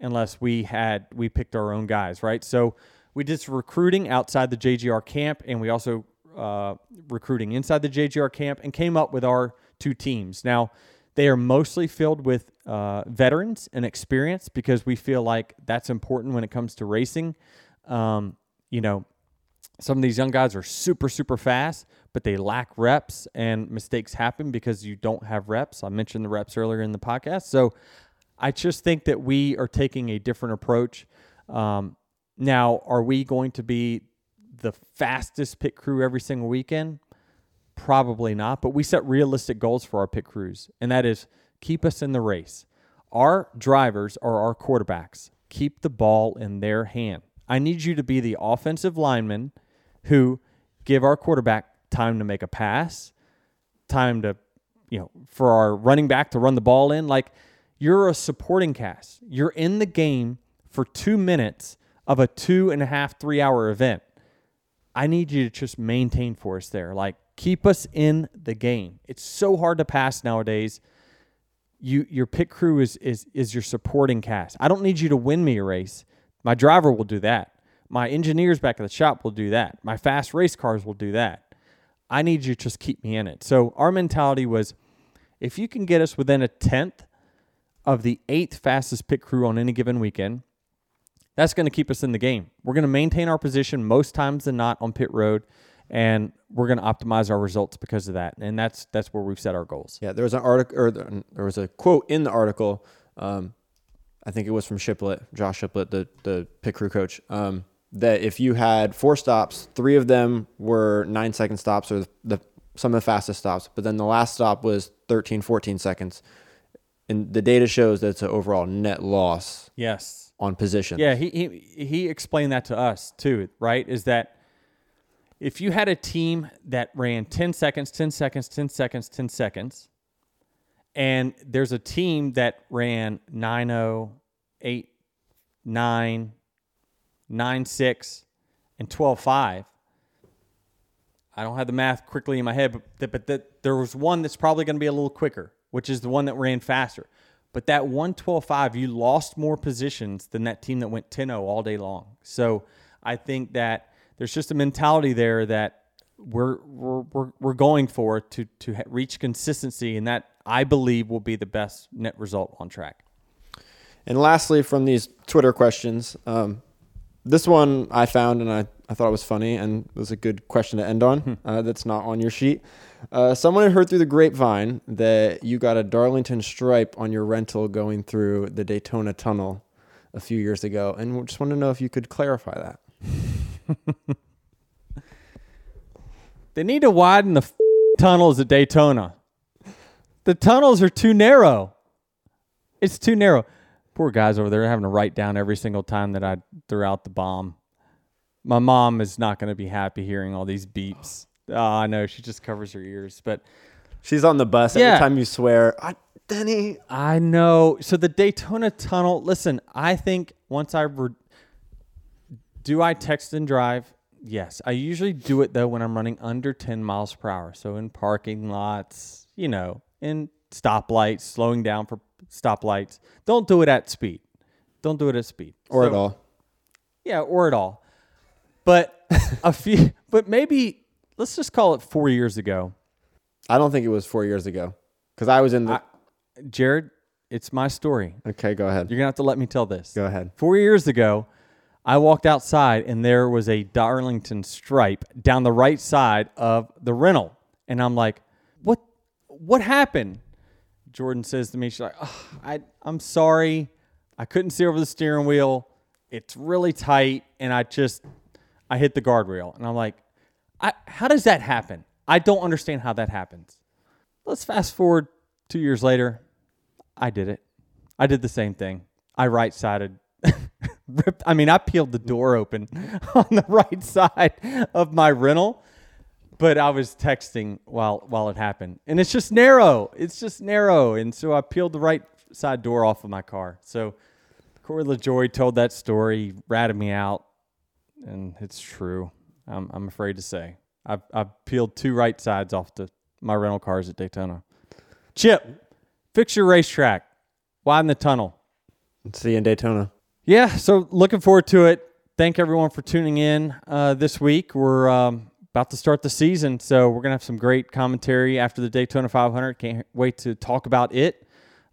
unless we had we picked our own guys. Right? So we did some recruiting outside the JGR camp, and we also uh, recruiting inside the JGR camp, and came up with our two teams. Now they are mostly filled with uh, veterans and experience because we feel like that's important when it comes to racing. Um, you know, some of these young guys are super, super fast, but they lack reps and mistakes happen because you don't have reps. I mentioned the reps earlier in the podcast. So I just think that we are taking a different approach. Um, now, are we going to be the fastest pit crew every single weekend? Probably not, but we set realistic goals for our pit crews, and that is keep us in the race. Our drivers are our quarterbacks. Keep the ball in their hand. I need you to be the offensive lineman who give our quarterback time to make a pass, time to, you know, for our running back to run the ball in. Like you're a supporting cast. You're in the game for two minutes of a two and a half, three hour event. I need you to just maintain for us there. Like keep us in the game. It's so hard to pass nowadays. You your pit crew is is is your supporting cast. I don't need you to win me a race. My driver will do that. My engineers back at the shop will do that. My fast race cars will do that. I need you to just keep me in it. So our mentality was if you can get us within a tenth of the eighth fastest pit crew on any given weekend, that's going to keep us in the game. We're going to maintain our position most times than not on pit road, and we're going to optimize our results because of that. And that's that's where we've set our goals. Yeah, there was an article, or there was a quote in the article um, I think it was from Shiplet, Josh Shiplet, the the pit crew coach. Um, that if you had four stops, three of them were nine second stops or the some of the fastest stops, but then the last stop was 13, 14 seconds. And the data shows that it's an overall net loss Yes. on position. Yeah, he, he he explained that to us too, right? Is that if you had a team that ran 10 seconds, 10 seconds, 10 seconds, 10 seconds, and there's a team that ran 9 8 9 9 6 and 12 5 I don't have the math quickly in my head, but but that there was one that's probably going to be a little quicker, which is the one that ran faster. But that 112.5, you lost more positions than that team that went 10-0 all day long. So I think that there's just a mentality there that we're we're we're, we're going for to to reach consistency, and that I believe will be the best net result on track. And lastly, from these Twitter questions, um, this one I found and I, I thought it was funny and it was a good question to end on. uh, that's not on your sheet. Uh, someone had heard through the grapevine that you got a Darlington stripe on your rental going through the Daytona Tunnel a few years ago, and we just want to know if you could clarify that. They need to widen the f- tunnels at Daytona. The tunnels are too narrow. It's too narrow. Poor guys over there having to write down every single time that I threw out the bomb. My mom is not going to be happy hearing all these beeps. Oh, I know she just covers her ears, but She's on the bus Yeah. every time you swear. I, Denny, I know. So the Daytona Tunnel. Listen, I think once I re- do, I text and drive. Yes, I usually do it though when I'm running under 10 miles per hour. So in parking lots, you know, in stoplights, slowing down for stoplights. Don't do it at speed. Don't do it at speed or at all. Yeah, or at all. But a few, but maybe let's just call it four years ago. I don't think it was four years ago because I was in the. Jared, it's my story. okay, go ahead. You're gonna have to let me tell this. Go ahead. Four years ago, I walked outside and there was a Darlington stripe down the right side of the rental, and I'm like, "What? What happened?" Jordan says to me, "She's like, "Ugh, I, I'm sorry, I couldn't see over the steering wheel. It's really tight, and I just, I hit the guardrail." And I'm like, "How does that happen? I don't understand how that happens." Let's fast forward two years later. I did it. I did the same thing. I right sided, ripped. I mean, I peeled the door open on the right side of my rental, but I was texting while while it happened, and it's just narrow. It's just narrow, and so I peeled the right side door off of my car. So Corey LaJoie told that story, ratted me out, and it's true. I'm I'm afraid to say I've I've peeled two right sides off the my rental cars at Daytona. Chip, fix your racetrack, widen the tunnel. See you in Daytona. Yeah, so looking forward to it. Thank everyone for tuning in uh, this week. We're um, about to start the season, so we're gonna have some great commentary after the Daytona 500. Can't wait to talk about it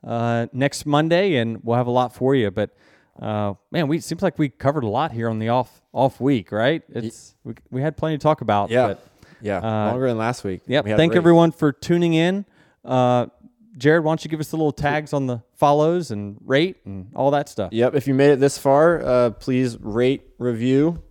uh, next Monday, and we'll have a lot for you. But uh, man, we it seems like we covered a lot here on the off off week, right? It's we, we had plenty to talk about. Yeah. but- Yeah. Uh, longer than last week. Yep. We Thank everyone for tuning in. Uh, Jared, why don't you give us the little tags on the follows and rate and all that stuff? Yep. If you made it this far, uh, please rate, review,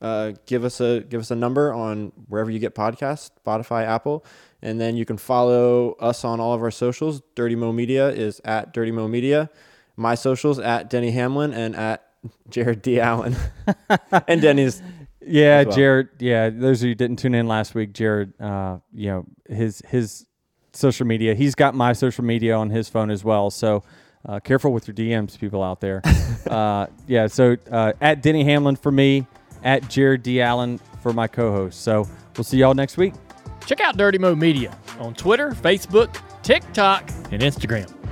uh, give us a give us a number on wherever you get podcasts, Spotify, Apple, and then you can follow us on all of our socials. Dirty Mo Media is at Dirty Mo Media. My socials at Denny Hamlin and at Jared D Allen, and Denny's. Yeah, well. Jared. Yeah, those of you who didn't tune in last week, Jared. Uh, you know his his social media. He's got my social media on his phone as well. So uh, careful with your DMs, people out there. uh, yeah. So uh, at Denny Hamlin for me, at Jared D Allen for my co-host. So we'll see y'all next week. Check out Dirty Mo Media on Twitter, Facebook, TikTok, and Instagram.